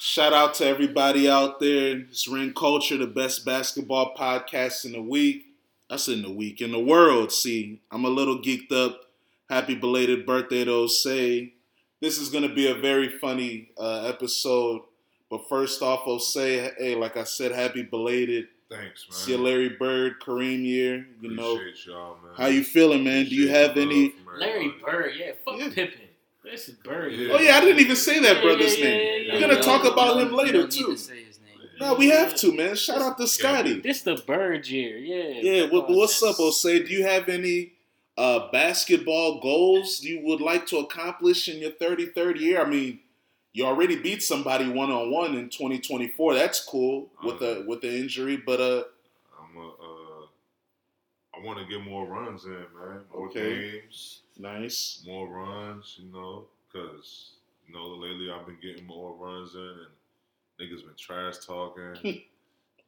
Shout out to everybody out there. It's Ring Culture, the best basketball podcast in the week. That's in the week in the world. See, I'm a little geeked up. Happy belated birthday to Osei. This is gonna be a very funny uh, episode. But first off, Osei, hey, like I said, happy belated. Thanks, man. See you, Larry Bird, Kareem year. You know, Appreciate y'all, man. how you feeling, man? Do you have any? Larry. Bird, yeah, fuck Yeah. Pippen. This is Bird. Yeah. Oh yeah, I didn't even say that Yeah, brother's yeah, name. yeah, yeah, We're gonna talk about no, him later don't need too. to say his name. No, we have to, man. Shout out to Scotty. This the Bird year, yeah. Yeah, what, what's up, Osei? Do you have any uh, basketball goals you would like to accomplish in your 33rd year? I mean, you already beat somebody one on one in 2024. That's cool with the with the injury, but uh, I'm a, uh, I want to get more runs in, man. More Okay. games, nice. more runs. You know, because you know lately I've been getting more runs in, and niggas been trash talking, hmm.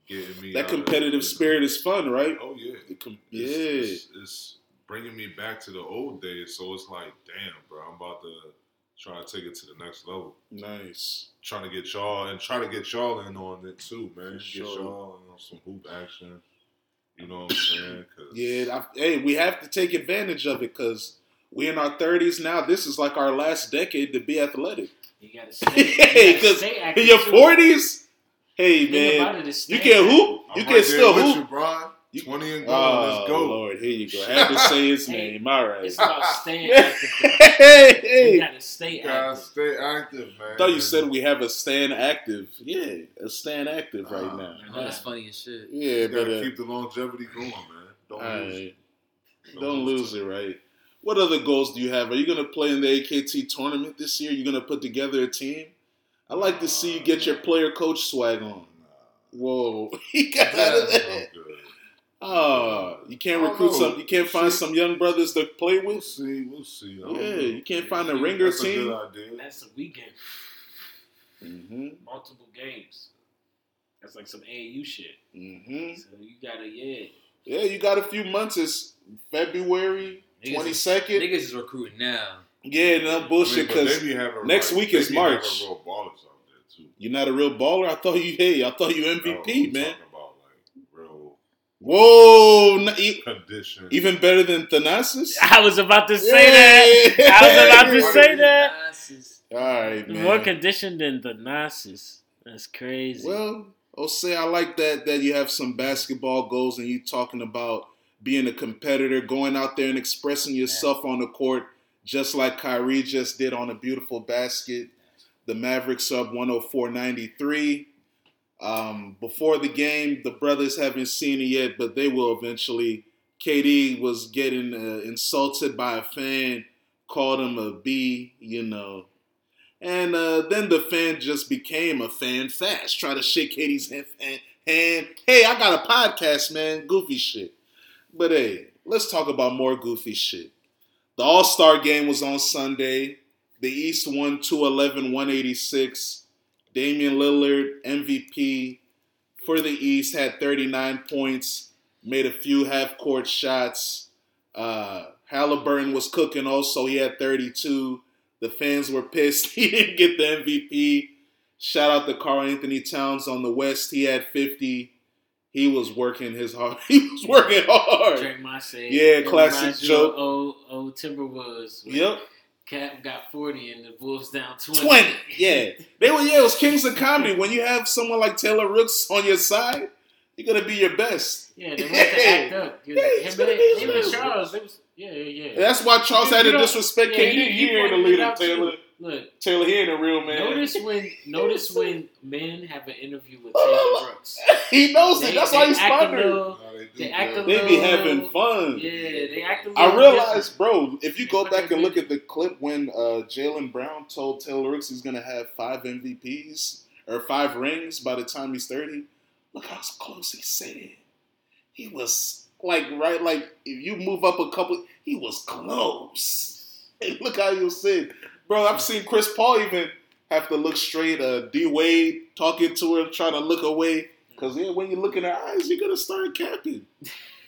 getting me That competitive spirit is fun, right? Oh yeah, The com- It's, yeah. it's, it's bringing me back to the old days. So it's like, damn, bro, I'm about to try to take it to the next level. Nice. Trying to get y'all and try to get y'all in on it too, man. For Get sure. y'all in on some hoop action. You know what I'm saying? Yeah, I, hey, we have to take advantage of it because we in our 30s now. This is like our last decade to be athletic. You gotta stay. You Hey, gotta 'cause stay in your 40s, hey Thing man, about it is you staying can hoop. I'm You right can there still hoop. You, Brian. You- 20 and go. Oh Let's go. Lord, here you go. I had to say his Hey, name. All right. It's about staying active. though. hey, You gotta stay You gotta active. stay active, man. I thought you said we have a stand active. Yeah, a stand active right Ah. now. Oh, that's funny as shit. Yeah, You but gotta uh, keep the longevity going, man. Don't all lose. right. don't lose it, right? What other goals do you have? Are you gonna play in the AKT tournament this year? You gonna put together a team? I like to see you get your player coach swag on. Whoa, he got out of Nah, that. I'm. Oh, you can't recruit know. some. You can't find See- some young brothers to play with. We'll with. see. We'll see. Yeah, know. you can't find a ringer That's team. a good idea. That's a weekend. hmm Multiple games. That's like some AAU shit. hmm So you gotta, yeah. Yeah, you got a few months. It's February Niggas twenty is- second. Niggas is recruiting now. Yeah, no bullshit. I mean, Because they be having, next like, week is be March. Real ballers out there too. you're not a real baller. I thought you. Hey, I thought you No, MVP, I'm man. Talking about like real Whoa, n- e- condition. even better than Thanasis. I was about to say that. I was about to say that. Nazis. All right, man. More conditioned than Thanasis. That's crazy. Well, Osei, I like that that you have some basketball goals and you talking about being a competitor, going out there and expressing yourself on the court, just like Kyrie just did on a beautiful basket. The Mavericks up 104-93. Um, before the game, the brothers haven't seen it yet, but they will eventually. KD was getting uh, insulted by a fan, called him a B, you know. And uh, then the fan just became a fan fast, try to shake KD's hand, hand, hand. Hey, I got a podcast, man. Goofy shit. But hey, let's talk about more goofy shit. The All Star game was on Sunday. The East won 211 186. Damian Lillard, MVP for the East, had 39 points, made a few half court shots. Uh, Halliburton was cooking also. He had 32. The fans were pissed he didn't get the MVP. Shout out to Karl-Anthony Towns on the West. He had 50. He was working his hard. He was working hard. Drake might say. Yeah, classic joke. Old, old Timberwolves. Yep. Cap got 40 and the Wolves down 20. 20. Yeah. They were, yeah, it was Kings of Comedy. When you have someone like Taylor Rooks on your side, you're going to be your best. Yeah, they had to act up. Yeah, Him it's and gonna they- be him and Charles, was, yeah, yeah, yeah. That's why Charles You- had to disrespect yeah, KD. you- He ain't a pointed it leader, out, too. Taylor. Look, Taylor, he ain't a real man. notice when notice when men have an interview with Taylor Rooks. he knows it. That's they why he's act a little- they They act a that. They be having fun. Yeah, they act a little I realize, different. bro, if you go back and look at the clip when uh, Jaylen Brown told Taylor Rooks he's going to have five MVPs or five rings by the time he's 30, look how close he said it. He was like, right, like, if you move up a couple, he was close. Hey, look how he was saying. Bro, I've seen Chris Paul even have to look straight. Uh, D Wade talking to her, trying to look away. Because yeah, when you look in her eyes, you're going to start capping.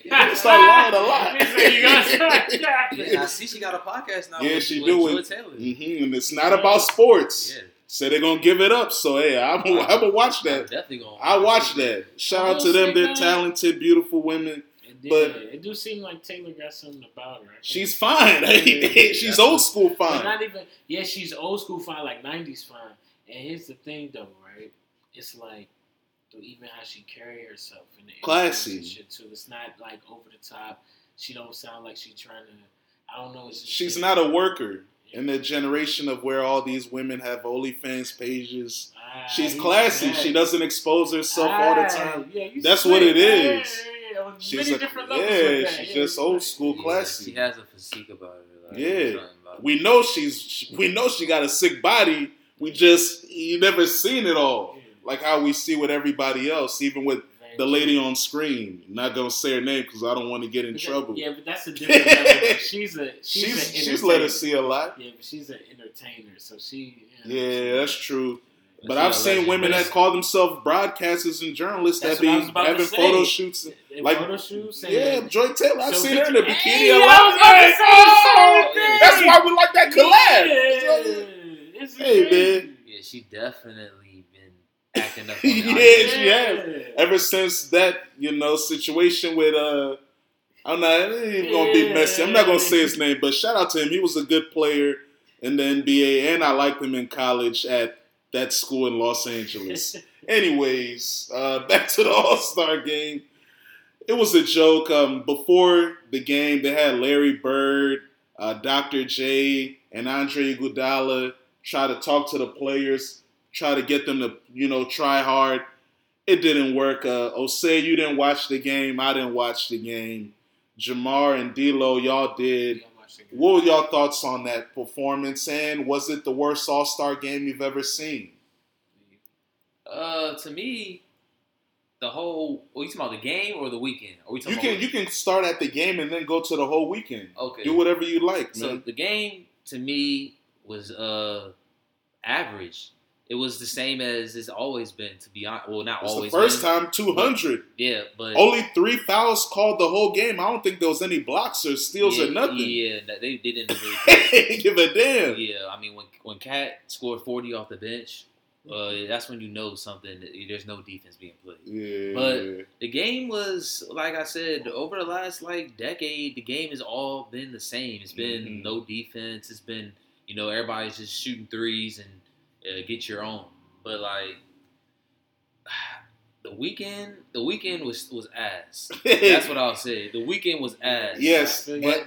You're going to start lying a lot. He said you gotta start capping. Yeah, I see she got a podcast now. Yeah, with, she with do Joy it. Taylor. hmm And it's not about sports. Yeah. Said they're gonna give it up. So hey, I'm gonna I'm gonna watch I'm that. definitely gonna. I watch that. Shout out to them. They're talented, beautiful women. But- it do seem like Taylor got something about her. She's fine. She's old school fine. not even. Yeah, she's old school fine, like '90s fine. And here's the thing, though, right? It's like even how she carry herself in the Classy. and shit too. It's not like over the top. She don't sound like she trying to. I don't know. It's She's not a worker in the generation of where all these women have OnlyFans pages. Ah, She's classy. She doesn't expose herself all the Ah, time. Yeah, you That's slick. what it is. Yeah, yeah, on She's many a- different levels yeah, with that. she's Yeah, just old right. school Yeah, classy. She has a physique about her. Like, Yeah. about. We know she's. We know she got a sick body. We just you never seen it all. Yeah. Like how we see with everybody else, even with Very the true. lady on screen. Not gonna say her name because I don't want to get in But that- trouble. Yeah, but that's a different level. She's a she's she's an she's let entertainer. us see a lot. Yeah, but she's an entertainer, so she. you know, Yeah, that's true. But I've seen legend. women that call themselves broadcasters and journalists That's that be was about to having photo shoots. They Like- photo shoots. and- Yeah, Joy Taylor. I've So seen her in a bikini Hey, a I lot. was about to say oh, the that's why we like that collab. Yeah, it's Hey, crazy. man. Yeah, she definitely been acting up. Yeah, she has. Ever since that, you know, situation with uh I'm not even gonna be messy. I'm not gonna say his name, but shout out to him. He was a good player in the NBA, and I liked him in college at that school in Los Angeles. Anyways, uh, back to the All Star game. It was a joke. Um, before the game, they had Larry Bird, uh, Dr. J, and Andre Iguodala try to talk to the players, try to get them to, you know, try hard. It didn't work. Uh, Osei, you didn't watch the game. I didn't watch the game. Jamar and D'Lo, y'all did. Yeah, it. What were y'all thoughts on that performance? And was it the worst All Star game you've ever seen? Uh, to me, the whole. Are you talking about the game or the weekend? Are we talking You can about, you can start at the game and then go to the whole weekend. Okay. Do whatever you like, So man. the game to me was uh average. It was the same as it's always been. To be honest, well, not It's the always. first been. time 200. Yeah, but Only three fouls called the whole game. I don't think there was any blocks or steals yeah, or nothing. Yeah, they, they didn't really. Give a damn. yeah, I mean when when Cat scored forty off the bench, uh, Mm-hmm. that's when you know something. There's no defense being played. Yeah. But- The game was like I said over the last like decade. The game has all been the same. It's been Mhm. no defense. It's been you know everybody's just shooting threes and uh, get your own. But like the weekend, the weekend was was ass. That's what I'll say. The weekend was ass. Yes, I but.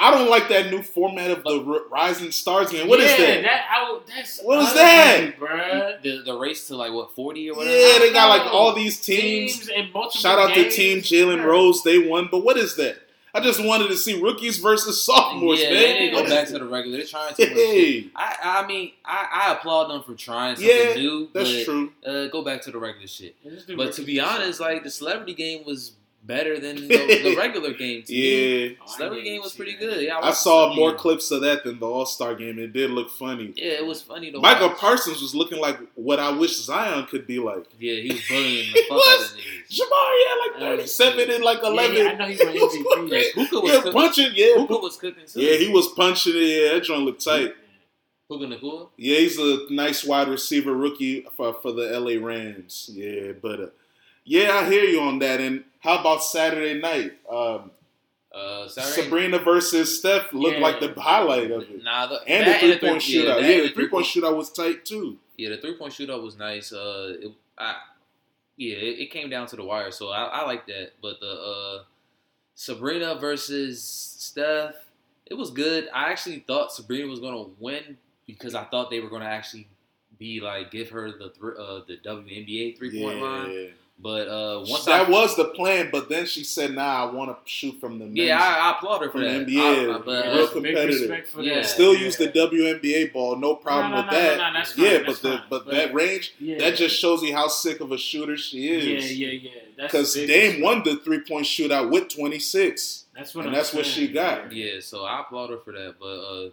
I don't like that new format of the R- Rising Stars game. What is yeah, that? I, that's What is that? bruh. The the race to like what forty or whatever. Yeah, they got like all these teams. Teams and multiple Shout out to. Team Jalen Rose. They won. But what is that? I just wanted to see rookies versus sophomores, yeah, man. they need to go back to the regular. They're trying too much. shit. Hey, I I mean I, I applaud them for trying something Yeah, new. that's but, true. Uh, go back to the regular shit. Yeah, just do But to be honest, something. like the celebrity game was better than the, the regular game. To. Yeah, Oh, I celebrity didn't game was pretty that. good. Yeah, I watched saw more game. clips of that than the All Star game. It did look funny. Yeah, it was funny to Michael watch. Parsons was looking like what I wish Zion could be like. Yeah, he was bullying He the fuck out was. of niggas. Jabari had like Uh, 37 and like 11. yeah, I know he won He was MVP. fucking- Yeah, Puka was yeah, cooking. punching. Yeah, Puka was cooking too. yeah, he was punching. Yeah, that joint looked tight. Puka Nacua. Yeah, he's a nice wide receiver rookie for, for the LA Rams. Yeah, but uh, yeah, I hear you on that. And how about Saturday night? Um, Uh, Saturday. Sabrina versus Steph looked Yeah. like the highlight of it. Nah, the, And the three three- point yeah, shootout. Yeah, the three point shootout was tight too. Yeah, the three point shootout was nice. Uh, it, I, yeah, it, it came down to the wire, so I, I like that. But the uh, Sabrina versus Steph, it was good. I actually thought Sabrina was gonna win because I thought they were gonna actually be like give her the thr uh, the WNBA three point line. Yeah, But uh, once that I was the plan. But then she said, "Nah, I want to shoot from the men's." yeah, I, I applaud her for the that. NBA, I- I- but, real uh, competitive. for Yeah. Still Yeah. use the WNBA ball, no problem No, no, with no, no, that. no, that's fine, yeah, that's but the fine. but But- that range Yeah. that just shows you how sick of a shooter she is. yeah, yeah. That's Because Dame respect. won the three point shootout with 26. That's what and I'm that's what she got. Yeah, so I applaud her for that. But uh,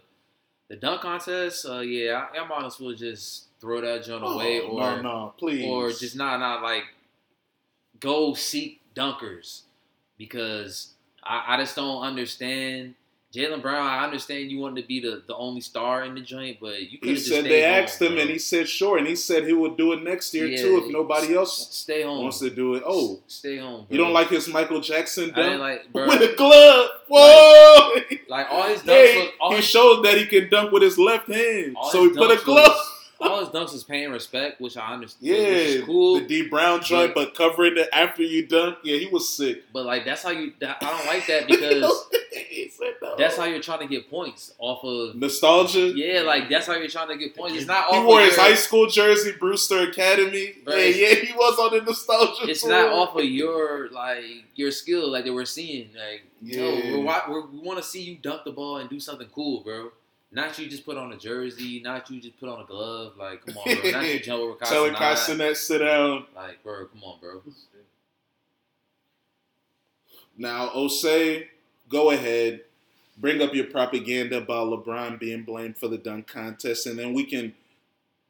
the dunk contest, uh, yeah, I, I might as well just throw that joint away, Oh, or no, no, please. or just not not like go seek dunkers because I, I just don't understand Jaylen Brown, I understand you wanted to be the, the only star in the joint, but you could He said they home, asked him, bro. and he said sure, and he said he would do it next year Yeah, too if nobody else stay home. wants to do it. Oh, stay home. you don't like his Michael Jackson dunk like, bro. with a glove? Whoa! like all his dunks. Yeah, all he his, showed that he can dunk with his left hand, so he put a glove. Was- all his dunks was paying respect, which I understand. Yeah, which is cool. the D Brown joint, but covering it after you dunk. Yeah, he was sick. but like that's how you. That, I don't like that because no. that's how you're trying to get points off of. nostalgia. Yeah, like that's how you're trying to get points. It's not He off. wore of his your, high school jersey, Brewster Academy. Bro, yeah, yeah, he was on the nostalgia. It's tour. not off of your like your skill like that we're seeing. Like, Yeah. no, we're, we're, we want to see you dunk the ball and do something cool, bro. Not you just put on a jersey. Not you just put on a glove. Like, come on, bro. Not you jump over Telling. Castanet sit down. Like, bro, come on, bro. Now, Osei, go ahead. Bring up your propaganda about LeBron being blamed for the dunk contest, and then we can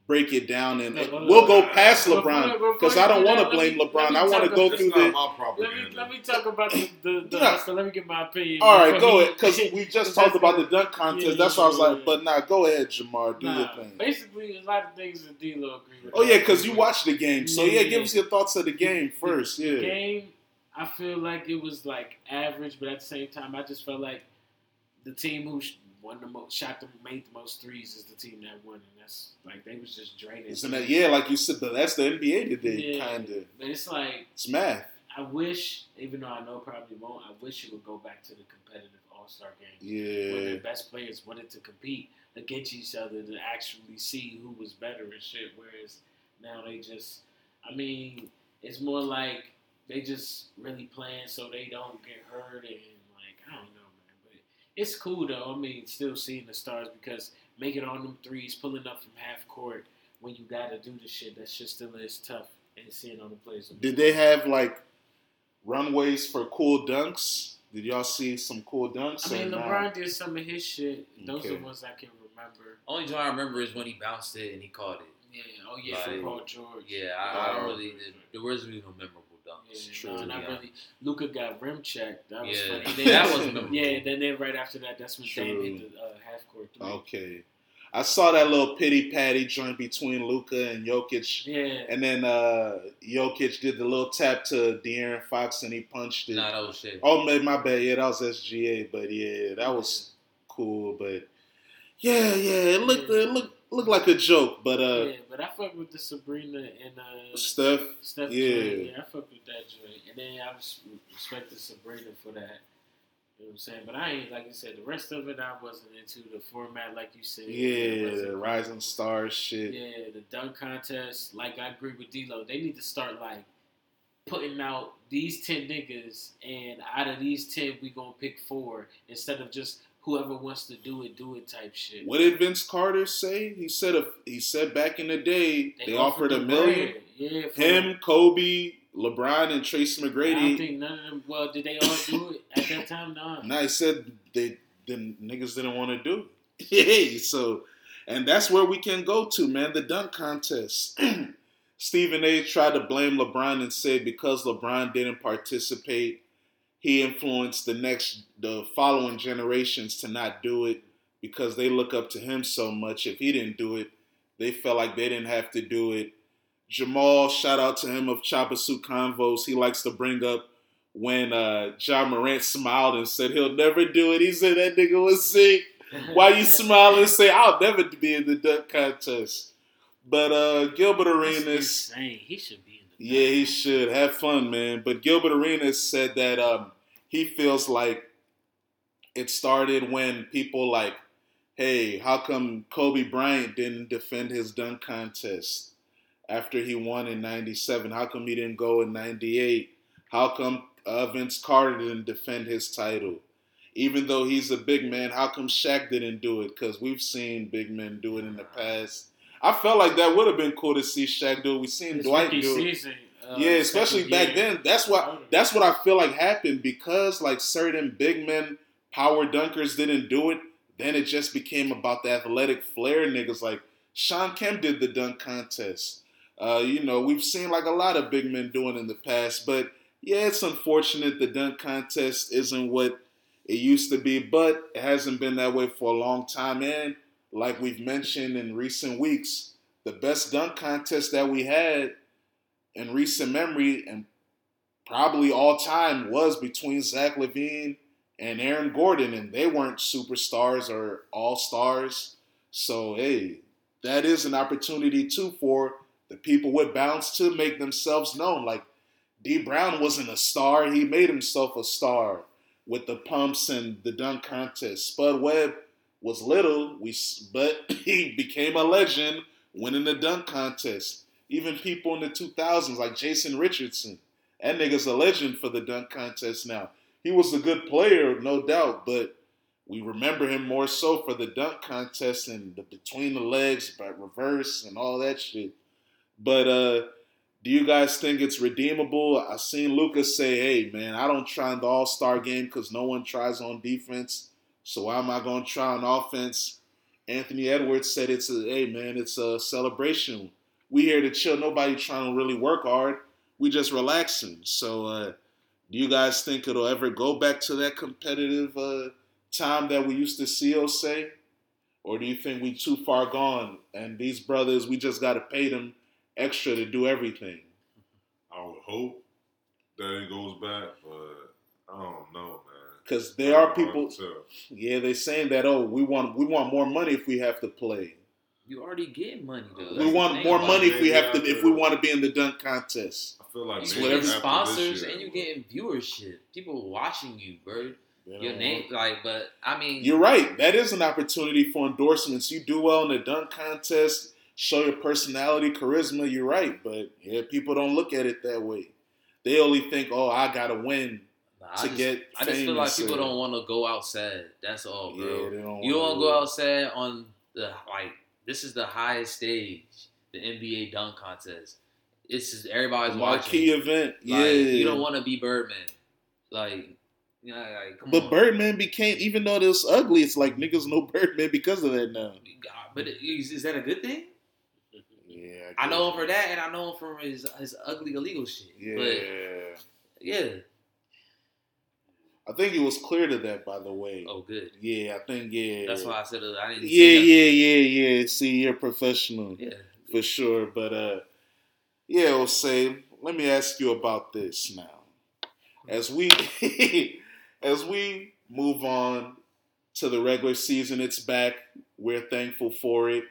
break it down and we'll go past LeBron because I don't want to blame me- LeBron. I want to go through the. my Let me uh, let me talk about the the, the Nah. hustle. Let me get my opinion. All right, go ahead because we just talked about the dunk contest. Yeah, That's why I was yeah, like, yeah. but nah, go ahead, Jamar, do Nah, your thing. Basically, a lot of things that D-Lo agree with. Oh yeah, because you watched the game, so yeah, Yeah, give us your thoughts of the game first. The Yeah, game, I feel like it was like average, but at the same time, I just felt like the team who sh- won the most, shot the made the most threes is the team that won, and that's like they was just draining. isn't that yeah? Like you said, that's the NBA today, Yeah. kind of. But it's like It's math. I wish, even though I know probably won't, I wish it would go back to the competitive All Star game. Yeah, where the best players wanted to compete against each other to actually see who was better and shit. Whereas now they just, I mean, it's more like they just really playing so they don't get hurt and like I don't know, it's cool though. I mean, still seeing the stars because making on them threes, pulling up from half court when you got to do the shit. That shit still is tough. And seeing all the players. did they have like runways for cool dunks? Did y'all see some cool dunks? I mean, or LeBron not? did some of his shit. Those Okay. are the ones I can remember. Only joint I remember is when he bounced it and he caught it. Yeah. Oh yeah, Like, for Paul George. Yeah, I, I don't Wow. really. There wasn't even no memorable dunks. Yeah, True, no, not yeah. really. Luka got rim checked. That was Yeah, funny. And that then- was memorable. Yeah, and then, then right after that, that's when Dame hit the uh, half court three. Okay, I saw that little pity patty joint between Luka and Jokic, Yeah, and then uh Jokic did the little tap to De'Aaron Fox and he punched it. Nah, that was shit. Oh, my, my bad. Yeah, that was SGA, but yeah, that was cool. But yeah, yeah, it looked it looked looked like a joke. But uh, yeah, but I fuck with the Sabrina and uh, Steph, Steph. yeah. yeah, I fuck with that joint, and then I res- respected Sabrina for that. You know what I'm saying? But I ain't like I said. The rest of it, I wasn't into the format, like you said. Yeah, the Rising Stars shit. Yeah, the dunk contest. Like I agree with D'Lo. They need to start like putting out these ten niggas, and out of these ten, we gonna pick four instead of just whoever wants to do it, do it type shit. What did Vince Carter say? He said if he said back in the day they, offered a the million. Yeah, for- Him, Kobe, LeBron, and Tracy McGrady. I don't think none of them. Well, did they all do it at that time? Nah. Now he said they the niggas didn't want to do it. Hey, so and that's where we can go to, man. The dunk contest. Stephen A. tried to blame LeBron and said because LeBron didn't participate, he influenced the next the following generations to not do it because they look up to him so much. If he didn't do it, they felt like they didn't have to do it. Jamal, shout out to him of Chopper Suit Convos. He likes to bring up when uh Ja Morant smiled and said he'll never do it. He said that nigga was sick. Why you smile and say I'll never be in the dunk contest? But uh Gilbert Arenas. He should be in the. yeah, he should have fun, man. But Gilbert Arenas said that um he feels like it started when people like, hey, how come Kobe Bryant didn't defend his dunk contest after he won in '97? How come he didn't go in '98? How come uh, Vince Carter didn't defend his title? Even though he's a big man, how come Shaq didn't do it? Because we've seen big men do it in the past. I felt like that would have been cool to see Shaq do it. We've seen Dwight do it. season, uh, Yeah, especially back year. then. That's what that's what I feel like happened because like certain big men, power dunkers didn't do it. Then it just became about the athletic flair niggas. Like Shawn Kemp did the dunk contest. Uh, you know, we've seen like a lot of big men doing in the past, but yeah, it's unfortunate the dunk contest isn't what it used to be, but it hasn't been that way for a long time. And like we've mentioned in recent weeks, the best dunk contest that we had in recent memory and probably all time was between Zach LaVine and Aaron Gordon, and they weren't superstars or all stars. So hey, that is an opportunity too for the people with bounce to make themselves known. Like D Brown wasn't a star; he made himself a star with the pumps and the dunk contest. Spud Webb was little, we but he became a legend winning the dunk contest. Even people in the 2000s like Jason Richardson, that nigga's a legend for the dunk contest now. He was a good player, no doubt, but we remember him more so for the dunk contest and the between the legs, but reverse and all that shit. But uh do you guys think it's redeemable? I seen Lucas say, "Hey, man, I don't try in the All Star game because no one tries on defense. So why am I going to try on offense?" Anthony Edwards said, "It's a hey, man, it's a celebration. We here to chill. Nobody trying to really work hard. We just relaxing. So, uh, do you guys think it'll ever go back to that competitive uh, time that we used to see Osei, or do you think we too far gone and these brothers we just got to pay them?" extra to do everything. I would hope that it goes back, but I don't know, man. Because there are people, yeah, they're saying that oh, we want we want more money if we have to play. You already getting money though. we want more money if we have to if we want to be in the dunk contest. I feel like you getting sponsors year, and you getting viewership. People watching you, bro. Your name, like, but I mean, you're right. That is an opportunity for endorsements. You do well in the dunk contest show your personality, charisma, you're right. But yeah, people don't look at it that way. They only think, oh, I gotta win nah, to I just, get. I just feel like people don't want to go outside. That's all, bro. Yeah, don't you don't want to go outside on the like. This is the highest stage, the NBA dunk contest. This is everybody's watching. Key event, like, yeah. You don't want to be Birdman, like. Yeah, like, but on. Birdman became, even though it was ugly, it's like niggas know Birdman because of that now. But is, is that a good thing? Yeah, I, I know him for that, and I know him for his his ugly illegal shit. Yeah, but, yeah. I think it was clear to that, by the way. Oh, good. Yeah, I think yeah. That's why I said uh, I didn't. Yeah, yeah, yeah, yeah. See, you're professional. Yeah, for sure. But uh, yeah, I'll say. Let me ask you about this now. As we as we move on to the regular season, it's back. We're thankful for it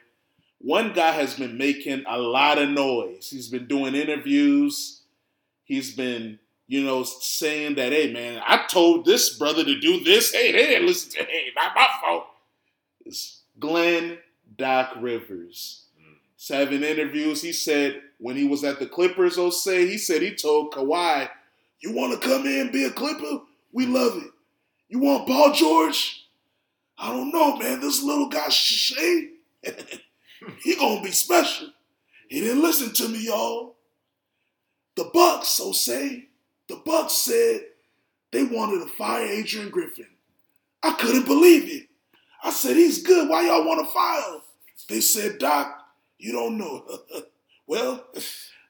one guy has been making a lot of noise. He's been doing interviews. He's been, you know, saying that, hey, man, I told this brother to do this. Hey, they didn't listen to, hey, not my fault. It's Glenn Doc Rivers. Having interviews. He said when he was at the Clippers, oh, say he said he told Kawhi, you want to come in and be a Clipper? We love it. You want Paul George? I don't know, man. This little guy, Shai. He gonna be special. He didn't listen to me, y'all. The Bucks, so say, the Bucks said they wanted to fire Adrian Griffin. I couldn't believe it. I said, he's good. Why y'all want to fire him? They said, Doc, you don't know. well,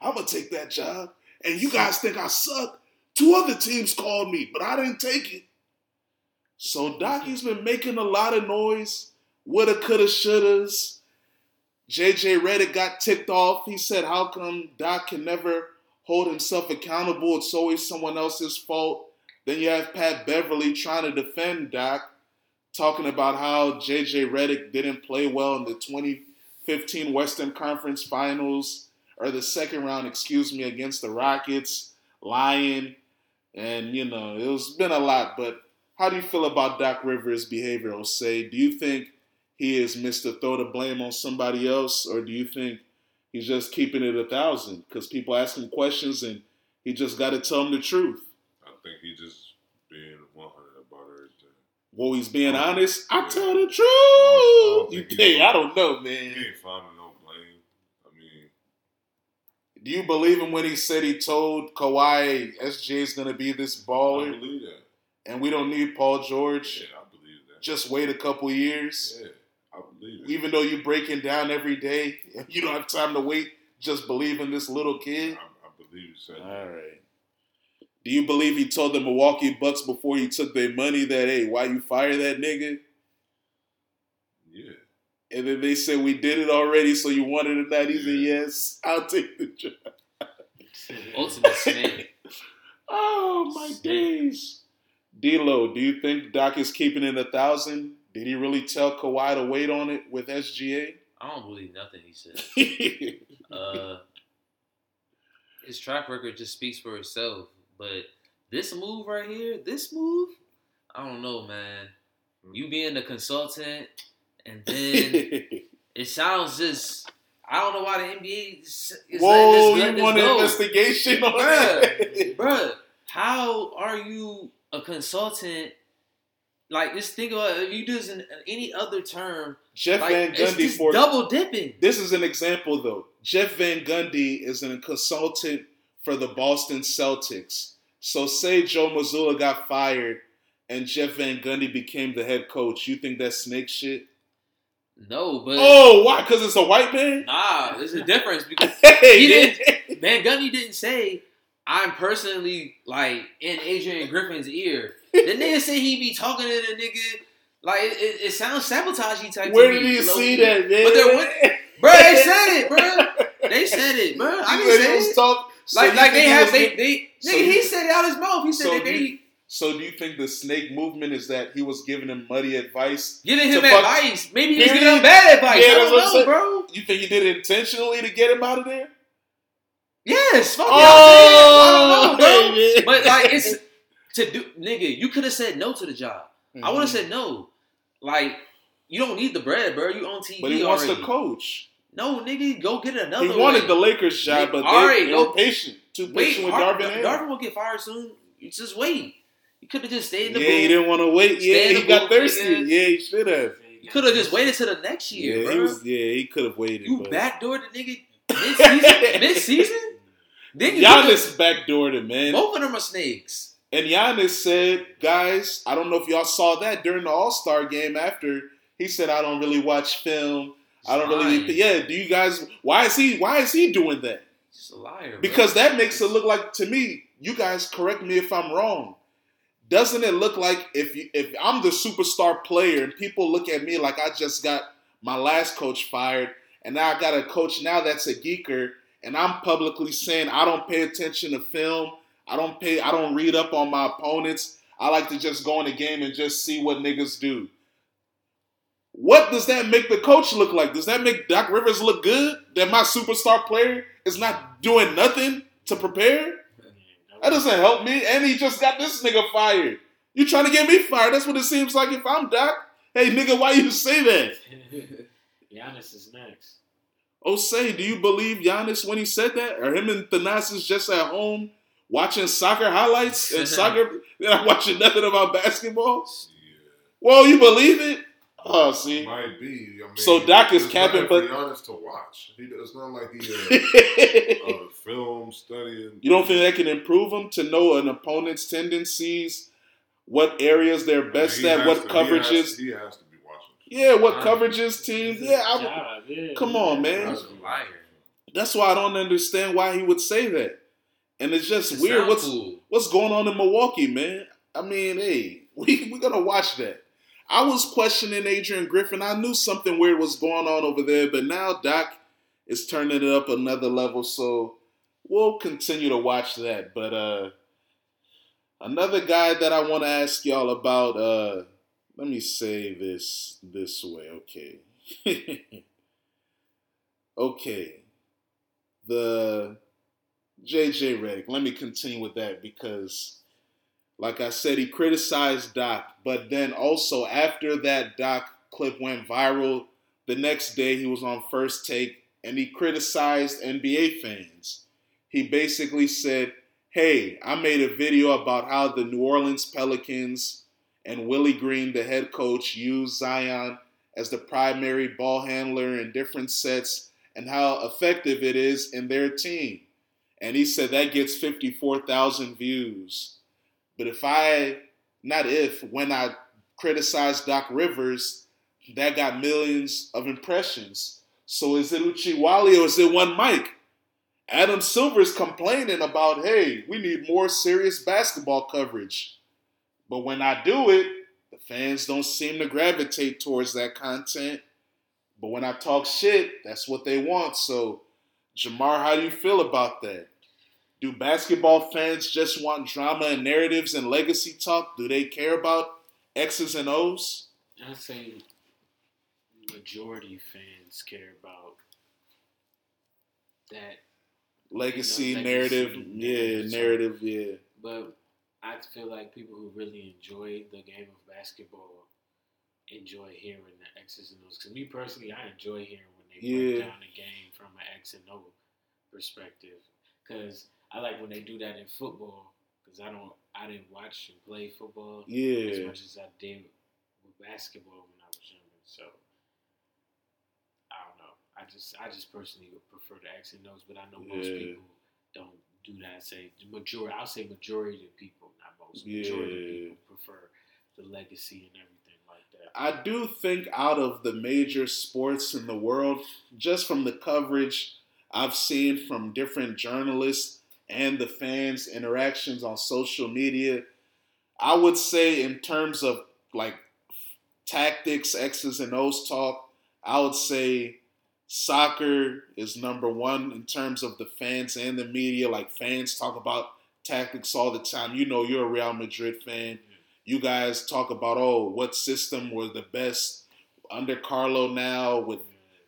I'm going to take that job. And you guys think I suck? Two other teams called me, but I didn't take it. So Doc's been making a lot of noise. Woulda, coulda, shouldas. JJ Redick got ticked off. He said, How come Doc can never hold himself accountable? It's always someone else's fault. Then you have Pat Beverley trying to defend Doc, talking about how JJ Redick didn't play well in the 2015 Western Conference Finals, or the second round, excuse me, against the Rockets, lying. And, you know, it's been a lot. But how do you feel about Doc Rivers' behavior, Say, Do you think he is Mr. Throw the blame on somebody else, or do you think he's just keeping it a thousand because people ask him questions and he just got to tell them the truth? I think he just being 100 about everything. Well, he's being honest. I tell the truth. I don't, hey, I don't know, man. He ain't finding no blame. I mean, do you believe him when he said he told Kawhi SJ is going to be this baller? I believe that. And we don't need Paul George. Yeah, I believe that. Just wait a couple years. Yeah. I believe it. Even though you're breaking down every day, you don't have time to wait. Just believe in this little kid. I, I believe you said All right. Do you believe he told the Milwaukee Bucks before he took their money that hey, why you fire that nigga? Yeah. And then they said we did it already, so you wanted it not even yes. I'll take the job. Ultimate snake. Oh my Snake. days. D'Lo, do you think Doc is keeping it a thousand? Did he really tell Kawhi to wait on it with SGA? I don't believe nothing he said. Uh, his track record just speaks for itself. But this move right here, this move, I don't know, man. You being the consultant, and then it sounds just. I don't know why the NBA is, Whoa, letting you this, want an investigation on Bruh. that? Bruh, how are you a consultant? Like, just think about it. If you do this in any other term, Jeff like, Van Gundy for double dipping. This is an example, though. Jeff Van Gundy is a consultant for the Boston Celtics. So, say Joe Mazzulla got fired and Jeff Van Gundy became the head coach. You think that's snake shit? No, but Oh, why? Because it's a white man? nah, there's a difference because Hey, He yeah. Van Gundy didn't say I'm personally like in Adrian Griffin's ear. The nigga said he be talking to the nigga like it, it, it sounds sabotagey type. Where did he see that, man? But there went, bro. They said it, bro. They said it, bro. I didn't say it. talk- so Like, like they have, they, they, so nigga, you- he said it out his mouth. He said so that they you- So do you think the snake movement is that he was giving him muddy advice? giving him advice. Maybe he was giving him bad advice. Yeah, I don't know, bro. You think he did it intentionally to get him out of there? Yes, fuck Oh, don't know, bro. man. But like it's to do, nigga. You could have said no to the job. I would have said no. Like you don't need the bread, bro. You on TV But he wants already. to coach. No, nigga, go get another. He wanted way. the Lakers job, but they, All right, they go- were patient. Too wait. patient with Har- Darvin. Darvin will get fired soon. You just wait. You could have just stayed in the yeah, he didn't want to wait. Stay Yeah, he the got thirsty. nigga. Yeah, he should have. You could have just waited till the next year, Yeah, bro. he was. Yeah, he could have waited. you but. backdoored the nigga mid season. mid season. Then you Giannis backdoored him, man. Both of them are snakes. And Giannis said, guys, I don't know if y'all saw that during the All Star game after. He said, I don't really watch film. I don't really. Yeah, do you guys? Why is he? Why is he doing that? He's a liar. bro. Because that makes it look like to me. You guys correct me if I'm wrong. Doesn't it look like if you, if I'm the superstar player and people look at me like I just got my last coach fired and now I got a coach now that's a geeker and I'm publicly saying I don't pay attention to film. I don't pay. I don't read up on my opponents. I like to just go in the game and just see what niggas do. What does that make the coach look like? Does that make Doc Rivers look good? That my superstar player is not doing nothing to prepare? That doesn't help me. And he just got this nigga fired. You trying to get me fired? That's what it seems like if I'm Doc. Hey nigga, why you say that? Giannis is next. Oh, say, do you believe Giannis when he said that? Or him and Thanasis just at home watching soccer highlights and soccer? They're not watching nothing about basketball? Yeah. Well, you believe it? Oh, see. Might be. I mean, So Doc is it's capping, not but- for Giannis to watch. He, it's not like he uh, uh, film studying. you don't think that can improve him to know an opponent's tendencies, what areas they're best he at, what to- he has- coverages? He has to be watching. Yeah, what Right. coverages teams? Yeah, I, Job, yeah. come on, man. That's a liar. that's why I don't understand why he would say that. And it's just weird. What's cool. what's going on in Milwaukee, man? I mean, hey, we we gonna watch that. I was questioning Adrian Griffin. I knew something weird was going on over there, but now Doc is turning it up another level. So we'll continue to watch that. But uh another guy that I want to ask y'all about. uh Let me say this this way, okay? okay, the JJ Redick. Let me continue with that because, like I said, he criticized Doc, but then also after that Doc clip went viral, the next day he was on First Take and he criticized NBA fans. He basically said, Hey, I made a video about how the New Orleans Pelicans and Willie Green, the head coach, used Zion as the primary ball handler in different sets and how effective it is in their team. And he said that gets 54,000 views. But if I, not if, when I criticized Doc Rivers, that got millions of impressions. So is it Uchiwali or is it one Mike? Adam Silver's complaining about, hey, we need more serious basketball coverage. But when I do it, the fans don't seem to gravitate towards that content. But when I talk shit, that's what they want. So, Jamar, how do you feel about that? Do basketball fans just want drama and narratives and legacy talk? Do they care about X's and O's? I say majority fans care about that legacy, you know, narrative, legacy, yeah, narrative, yeah. But I feel like people who really enjoy the game of basketball enjoy hearing the X's and O's. Because me personally, I enjoy hearing when they break down the game from an X and O perspective. Because I like when they do that in football. Because I don't, I didn't watch and play football as much as I did with basketball when I was younger. So I don't know. I just I just personally prefer the X and O's, but I know most Yeah. people don't do that. Say the majority. I'll say majority of people, not most. Majority Yeah. of people prefer the legacy and everything. I do think out of the major sports in the world, just from the coverage I've seen from different journalists and the fans' interactions on social media, I would say in terms of like tactics, X's and O's talk, I would say soccer is number one in terms of the fans and the media. Like fans talk about tactics all the time. You know, you're a Real Madrid fan. You guys talk about oh, what system was the best under Carlo now with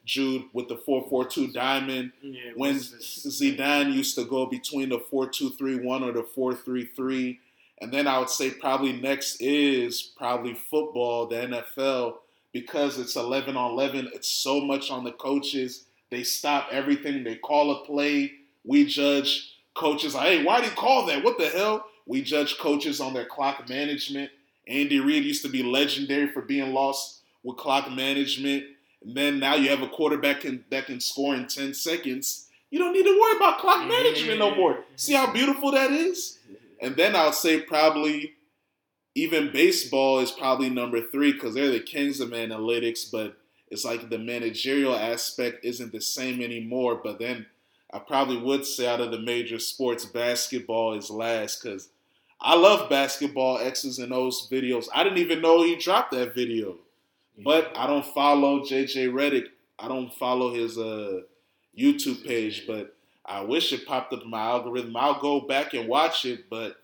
Jude with the four four two diamond Yeah, when Zidane used to go between the 4-2-3-1 or the 4-3-3. And then I would say probably next is probably football, the NFL, because it's 11 on 11. It's so much on the coaches. They stop everything. They call a play. We judge coaches. Hey, why did he call that? What the hell? We judge coaches on their clock management. Andy Reid used to be legendary for being lost with clock management. And then now you have a quarterback can, that can score in 10 seconds. You don't need to worry about clock management no more. Mm-hmm. See how beautiful that is? And then I'll say probably even baseball is probably number three because they're the kings of analytics, but it's like the managerial aspect isn't the same anymore. But then I probably would say out of the major sports, basketball is last because I love basketball X's and O's videos. I didn't even know he dropped that video. But I don't follow JJ Redick. I don't follow his uh, YouTube page, but I wish it popped up in my algorithm. I'll go back and watch it, but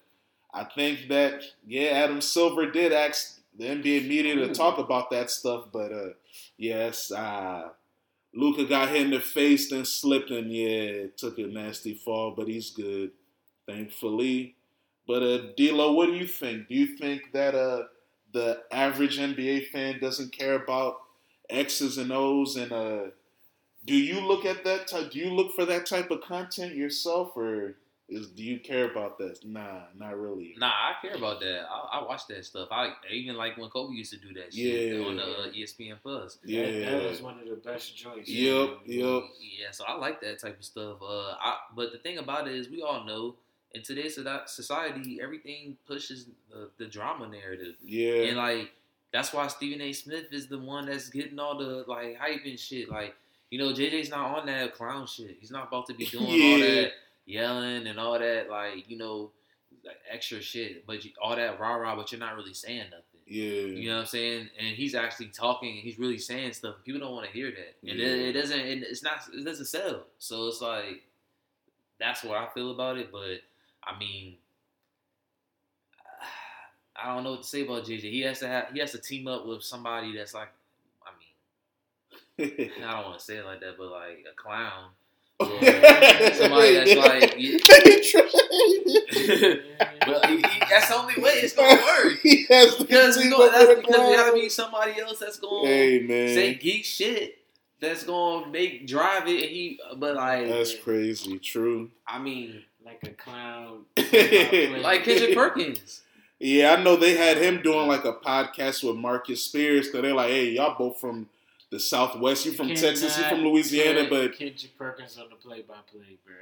I think that yeah, Adam Silver did ask the NBA media to talk about that stuff, but uh, yes, uh, Luka got hit in the face, then slipped, and yeah, took a nasty fall, but he's good, thankfully. But uh, D'Lo, what do you think? Do you think that uh, the average NBA fan doesn't care about X's and O's, and uh, do you look at that? Type, do you look for that type of content yourself, or is do you care about that? Nah, not really. Nah, I care about that. I, I watch that stuff. I even like when Kobe used to do that shit Yeah. on the uh, ESPN Plus. That, Yeah. that was one of the best joints. Yep, yep. Yeah, so I like that type of stuff. Uh, I, but the thing about it is, we all know in today's soci- society, everything pushes the, the drama narrative, Yeah. and like that's why Stephen A. Smith is the one that's getting all the like hype and shit. Like, you know, JJ's not on that clown shit. He's not about to be doing all that yelling and all that, like you know, like extra shit. But you, all that rah rah, but you're not really saying nothing. yeah, You know what I'm saying? And he's actually talking and he's really saying stuff. People don't want to hear that. And Yeah. it, it doesn't it, it's not it doesn't sell. So it's like that's what I feel about it, but I mean I don't know what to say about JJ. He has to have he has to team up with somebody that's like I mean, I don't want to say it like that, but like a clown. Yeah. Somebody that's like yeah. but he, he, that's the only way it's gonna work. he has to Because, you know, that's because there gotta be somebody else that's gonna Hey say geek shit that's gonna make drive it. And he, but like, that's crazy. True. I mean, Like a clown. like Kendrick Perkins. Yeah, I know they had him doing like a podcast with Marcus Spears. Cause they're like, hey, y'all both from the Southwest. You from Texas? You from Louisiana? But Kendrick Perkins on the play-by-play, bro.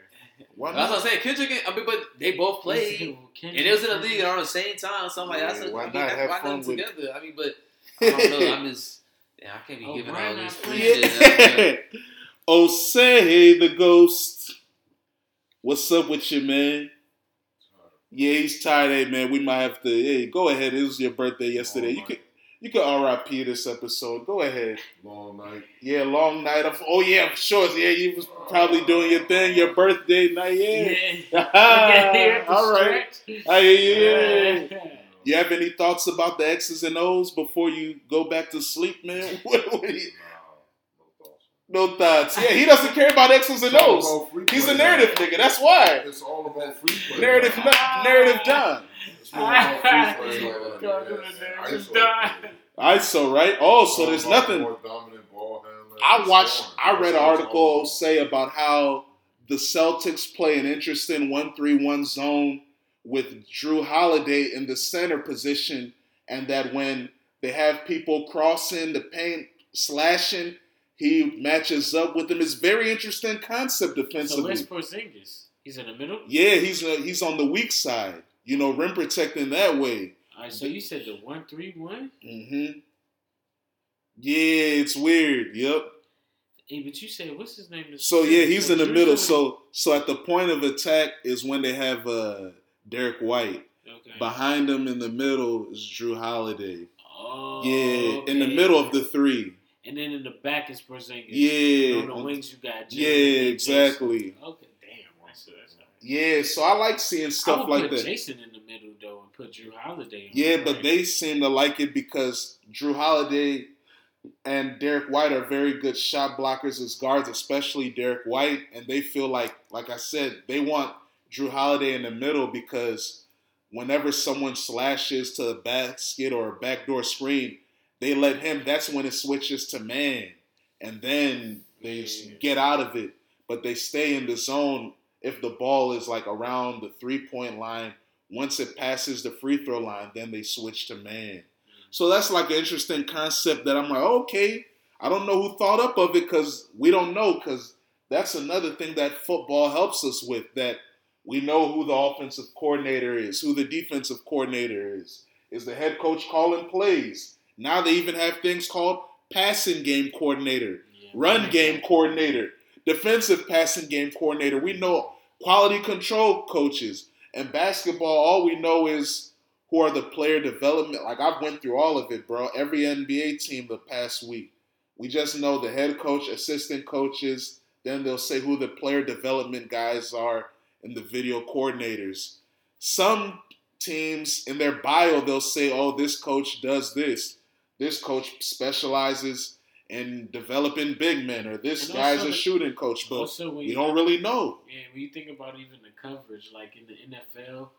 why That's what I'm saying. Kendrick, I mean, but they both played, and it was in the league around the same time. So I'm like, that's Yeah, a, why I mean, not have why fun not with- together? I mean, but I don't know. I'm just, yeah, I can't be Oh, giving why all not this shit. Yeah. oh, say the ghost. What's up with you, man? Yeah, he's tired. Hey, man, we might have to. Hey, go ahead. It was your birthday yesterday. You could you could RIP this episode. Go ahead. Long night. Yeah, long night of. Oh yeah, I'm sure. Yeah, you was probably doing your thing, your birthday night. Yeah. Yeah. All right. I hear you. Yeah. You have any thoughts about the X's and O's before you go back to sleep, man? What, what do you- Nah, no thoughts. Yeah, he doesn't care about X's and O's. He's a narrative nigga. That's why. It's all about free play. Narrative, now. narrative John. It's all about free play. God, Yeah, the yeah. narrative ISO. Right? Oh, so there's nothing. More dominant ball handling. I watched. I read an That's all it's article say about how the Celtics play an interesting one-three-one zone with Jrue Holiday in the center position, and that when they have people crossing the paint, slashing, he matches up with them. It's very interesting concept defensively. So where's Porzingis? He's in the middle. yeah, he's uh, he's on the weak side. You know, rim protecting that way. All right. So you said the one three one. Mm-hmm. Yeah, it's weird. Yep. Hey, but you said what's his name? So yeah, he's in the middle. So so at the point of attack is when they have uh Derek White. okay. Behind him in the middle is Jrue Holiday. Oh, Yeah, in the middle of the three. And then in the back is Porzingis. Yeah. On the wings you got. Yeah, and exactly. Okay, damn. That's, that's all right. Yeah, so I like seeing stuff like put that. Jason in the middle though, and put Jrue Holiday. Yeah, the but right. they seem to like it because Jrue Holiday and Derek White are very good shot blockers as guards, especially Derek White. And they feel like, like I said, they want Jrue Holiday in the middle because whenever someone slashes to the basket or a backdoor screen, they let him. That's when it switches to man, and then they Yeah. get out of it. But they stay in the zone if the ball is like around the three point line. Once it passes the free throw line, then they switch to man. So that's like an interesting concept that I'm like, okay, I don't know who thought up of it because we don't know because that's another thing that football helps us with that we know who the offensive coordinator is, who the defensive coordinator is, is the head coach calling plays. Now they even have things called passing game coordinator, Yeah, run right. game coordinator, defensive passing game coordinator. We know quality control coaches. And basketball, all we know is who are the player development. Like I've went through all of it, bro. Every NBA team the past week. We just know the head coach, assistant coaches, then they'll say who the player development guys are and the video coordinators. Some teams in their bio they'll say, "Oh, this coach does this. This coach specializes in developing big men, or this And guy's a shooting coach." But Also, we you don't really know. Yeah, when you think about even the coverage, like in the NFL,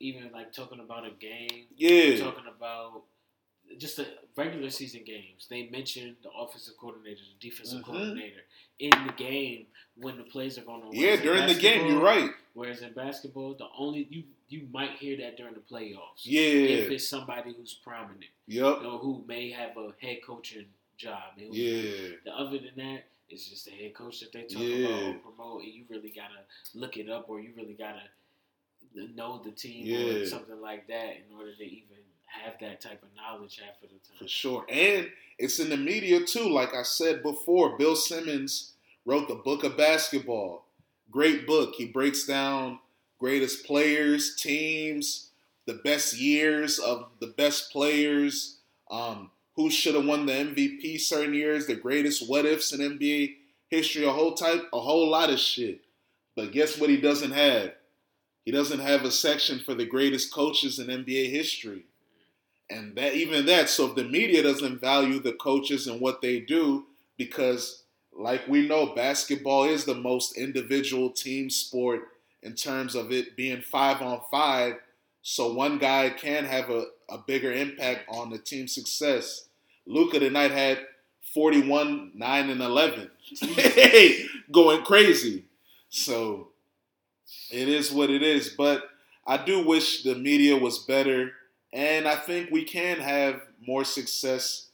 even like talking about a game, Yeah, talking about just the regular season games, they mention the offensive coordinator, the defensive Mhm. coordinator in the game when the plays are going on. yeah. During the game, you're right. Whereas in basketball, the only you you might hear that during the playoffs. Yeah, if it's somebody who's prominent Yep. or who may have a head coaching job. Yeah. the other than that, it's just the head coach that they talk Yeah. about or promote, and you really gotta look it up, or you really gotta know the team Yeah. or something like that in order to even have that type of knowledge half of the time. For sure. And it's in the media too. Like I said before, Bill Simmons wrote the book of basketball. Great book. He breaks down greatest players, teams, the best years of the best players, um, who should have won the MVP certain years, the greatest what ifs in NBA history, a whole type, a whole lot of shit. But guess what he doesn't have? He doesn't have a section for the greatest coaches in NBA history. And that even that, so if the media doesn't value the coaches and what they do, because like we know, basketball is the most individual team sport in terms of it being five on five. So one guy can have a, a bigger impact on the team success. Luka tonight had 41, 9, and 11. hey, going crazy. So it is what it is. But I do wish the media was better. And I think we can have more success.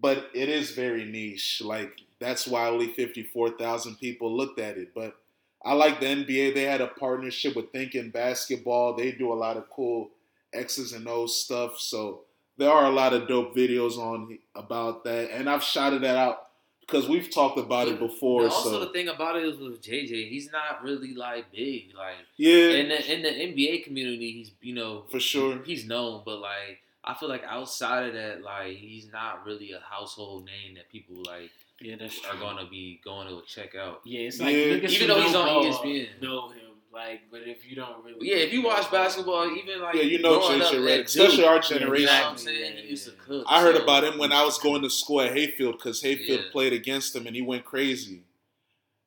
But it is very niche. Like, that's why only 54,000 people looked at it. But I like the NBA. They had a partnership with Thinking Basketball. They do a lot of cool X's and O's stuff. So there are a lot of dope videos on about that. And I've shouted that out because we've talked about it before. Also, so the thing about it is with JJ, he's not really like big. Like yeah, in the in the NBA community, he's you know for sure. he's known, but like I feel like outside of that, like he's not really a household name that people like Yeah, that's are gonna be going to check out. Yeah, it's like Yeah. Even though he's on ball ESPN. know him. Like, but if you don't really, yeah, if you watch basketball, even like Yeah, you know growing up, Redick, especially dude, our Yeah, generation. You know what I'm saying? Yeah, He used to cook. I heard so- about him when I was going to school at Hayfield because Hayfield Yeah. played against him and he went crazy.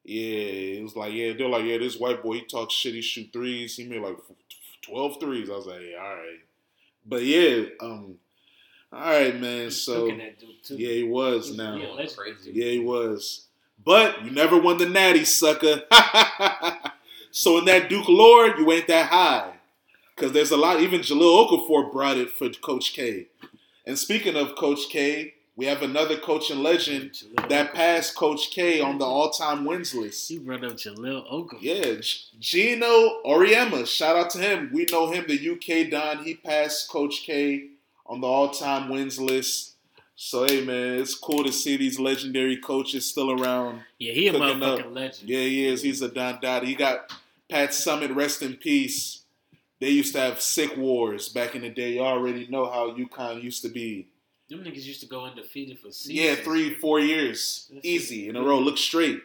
Yeah, it was like, yeah, they're like, yeah, this white boy, he talks shit, he shoot threes. He made like 12 threes. I was like, yeah, all right. But yeah, um, all right, man. He's So, cooking that dude too. yeah, he was He's- now. yeah, Yeah, let's- he was. But you never won the natty, sucker. so in that Duke Lord, you ain't that high. Because there's a lot, even Jahlil Okafor brought it for Coach K. And speaking of Coach K, we have another coaching legend Jahlil that passed Coach K on the all-time wins list. He brought up Jahlil Okafor. Yeah, Geno Auriemma. Shout out to him. We know him, the UK Don. He passed Coach K on the all-time wins list. So hey, man, it's cool to see these legendary coaches still around. yeah, he a motherfucking up. legend. Yeah, he is. He's a Don Dada. He got Pat Summitt. Rest in peace. They used to have sick wars back in the day. You already know how UConn used to be. Them niggas used to go undefeated for seasons. Yeah, three, four years, That's easy in a row. Look straight.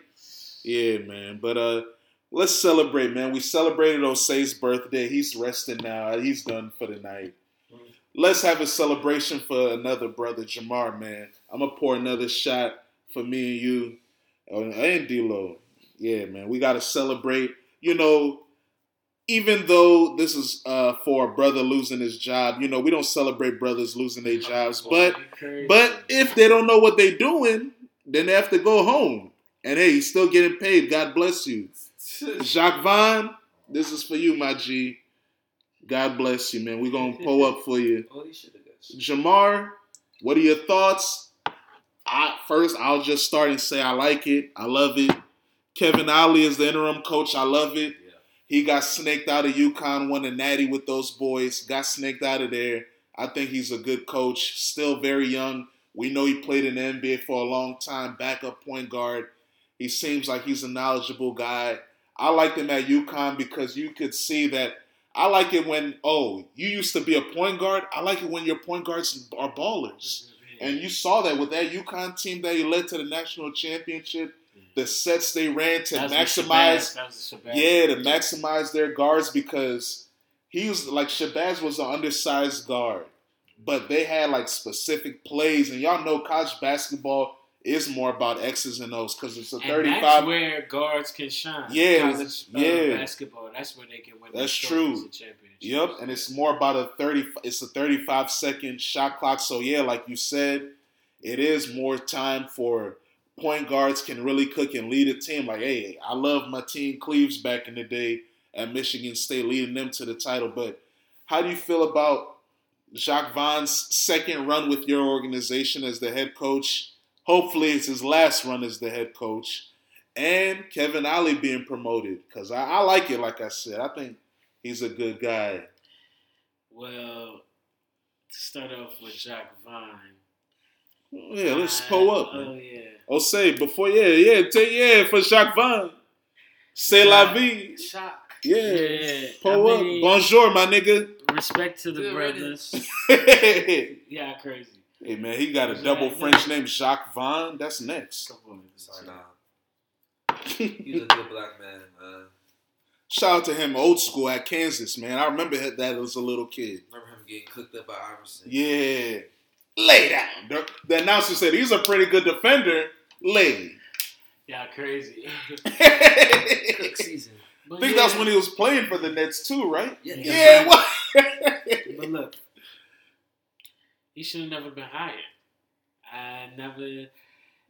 Yeah, man. But uh, let's celebrate, man. We celebrated Osei's birthday. He's resting now. He's done for the night. Let's have a celebration for another brother, Jamar, man. I'm gonna pour another shot for me and you, and D'Lo. Yeah, man. We gotta celebrate. You know, even though this is uh, for a brother losing his job, you know, we don't celebrate brothers losing their jobs, but but if they don't know what they're doing, then they have to go home. And hey, he's still getting paid. God bless you. Jacques Vaughn, this is for you, my G. God bless you, man. We're going to pull up for you. He should have got Jamar, what are your thoughts? I, first, I'll just start and say I like it. I love it. Kevin Ollie is the interim coach. I love it. Yeah. He got snaked out of UConn, won a natty with those boys, got snaked out of there. I think he's a good coach, still very young. We know he played in the NBA for a long time, backup point guard. He seems like he's a knowledgeable guy. I liked him at UConn because you could see that. I like it when, oh, you used to be a point guard. I like it when your point guards are ballers. Mm-hmm. And you saw that with that UConn team that he led to the national championship. Mm-hmm. The sets they ran to maximize Shabazz- that was the yeah, to maximize their guards because he was like Shabazz was an undersized guard, but they had like specific plays, and y'all know college basketball is more about X's and O's because it's a And thirty-five. that's where guards can shine. Yeah, College, uh, yeah. basketball. That's where they can win. That's true. trophies and championships. Yep, and it's more about a thirty. It's a thirty-five second shot clock. So yeah, like you said, it is more time for point guards can really cook and lead a team. Like, hey, I love my team Cleaves back in the day at Michigan State, leading them to the title. But how do you feel about Jacques Vaughn's second run with your organization as the head coach? Hopefully, it's his last run as the head coach. And Kevin Ollie being promoted because I, I like it. Like I said, I think he's a good guy. Well, to start off with Jacques Vine. Yeah, let's pull up. Oh yeah. Oh, say before, yeah, yeah, take yeah for Jacques Vaughn. C'est la vie. Shock. Yeah, Yeah, pull I up. mean- Bonjour, my nigga. Respect to the brothers. yeah, crazy. Man, he got a Is double French name, Jacques Vaughn. That's next. Sorry, nah. He's a good black man, man. Shout out to him, old school at Kansas, man. I remember that as a little kid. Remember him getting cooked up by Iverson? Yeah, lay down. The, the announcer said he's a pretty good defender. Lay. Yeah, crazy. I Cook season. But think yeah, that's when he was playing for the Nets too, right? Yeah. Yeah. What? But look, he should have never been hired. I never.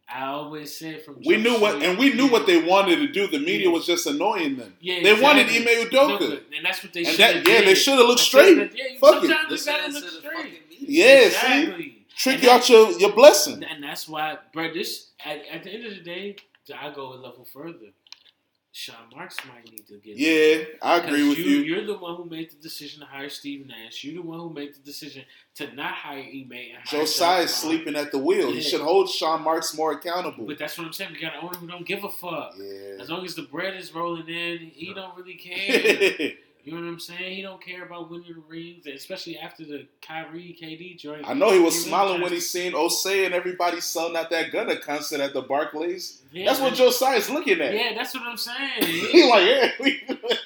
I always said from We knew what, and we knew what they wanted to do. The media Yeah. was just annoying them. Yeah, They wanted exactly. Ime Udoka. and that's what they And should have yeah, they should have looked straight. what- Yeah, Fuck it. sometimes you gotta look straight. fucking media. Yeah, see? Trick And you out your, your blessing. And that's why, bro. This at, at the end of the day, I go a level further. Sean Marks might need to get. Yeah, I agree with you, you. You're the one who made the decision to hire Steve Nash. You're the one who made the decision to not hire Ime and Joe Tsai is sleeping at the wheel. He Yeah. should hold Sean Marks more accountable. But that's what I'm saying. We got an owner who don't give a fuck. Yeah. As long as the bread is rolling in, he don't really care. I You know what I'm saying? He don't care about winning the rings, especially after the Kyrie KD joint. I know he was really smiling when he seen Osei and everybody selling out that Gunna concert at the Barclays. Yeah, That's what Joe Tsai's looking at. Yeah, that's what I'm saying. he like, yeah,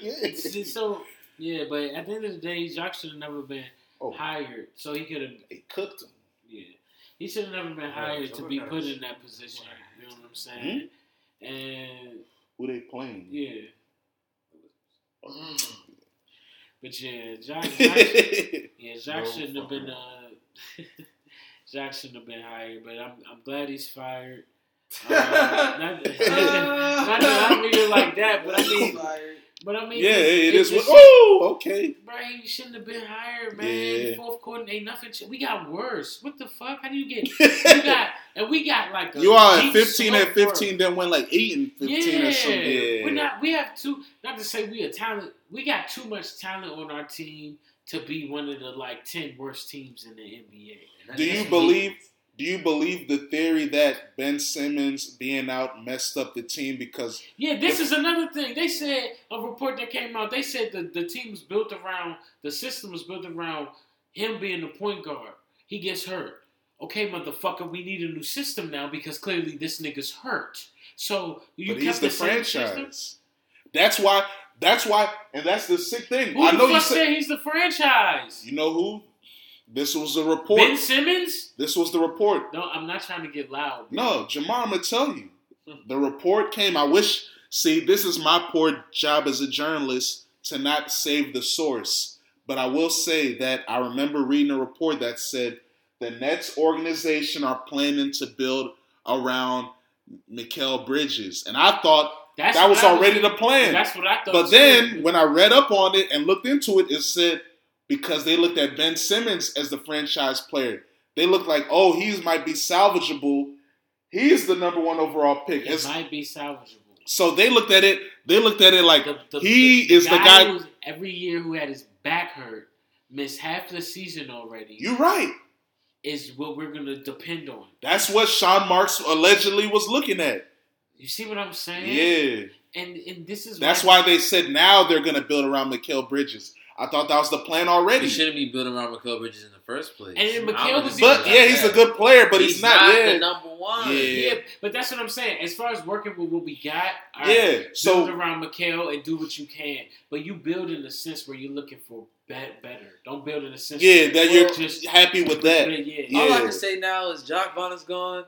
yeah. so yeah, but at the end of the day, Jacques should have never been Oh, hired. So he could have, he cooked him. yeah, he should have never been hired to be put in that position. You know what I'm saying? Hmm? And Who they playing? yeah, Mm. But yeah, Jacques, Jacques yeah, Jacques No shouldn't have been. fucking Uh, Jacques shouldn't have been hired, but I'm I'm glad he's fired. Uh, not, not, not that I mean it like that, but I mean, but I mean, yeah, it it's is. What, oh, okay. Bro, you shouldn't have been hired, man. Yeah. Fourth quarter ain't nothing. We got worse. What the fuck? How do you get? You got and we got like a You are at 15 at 15, then went like 8 and 15 Yeah, or something. Yeah. we're not. We have too. Not to say we are talent. We got too much talent on our team to be one of the like ten worst teams in the NBA. Do you believe? Do you believe the theory that Ben Simmons being out messed up the team because Yeah, this is another thing. They said a report that came out. They said the the team was built around the system was built around him being the point guard. He gets hurt. Okay, motherfucker, we need a new system now because clearly this nigga's hurt. So you but kept he's the same franchise? That's why. That's why, and that's the sick thing. Who I the know fuck you said said. he's the franchise? You know who? This was the report. Ben Simmons? This was the report. No, I'm not trying to get loud. No, Jamar, I'm gonna tell you. Hmm. The report came. I wish. See, this is my poor job as a journalist to not save the source. But I will say that I remember reading a report that said the Nets organization are planning to build around Mikal Bridges, and I thought That's that was already the plan. That's what I thought. But then when I read up on it and looked into it, it said because they looked at Ben Simmons as the franchise player, they looked like, oh, he might be salvageable. He's the number one overall pick. it It's- might be salvageable. so they looked at it. They looked at it like The- the- he is the guy. who's every year who had his back hurt, missed half the season already. You're right. is what we're gonna depend on. That's what Sean Marks allegedly was looking at. You see what I'm saying? Yeah, And and this is that's why they said now they're going to build around Mikal Bridges. I thought that was the plan already. He shouldn't be building around Mikal Bridges in the first place. And then I was But yeah, he's a good player, but he's, not. the yeah, number one. Yeah. Yeah, but that's what I'm saying. As far as working with what we got, all Yeah, build so- around Mikal and do what you can. But you build in the sense where you're looking for bet better. Don't build in a sense yeah, where that you're just happy with that. Yeah, Yeah. All I can say now is Jacques Vaughn is gone.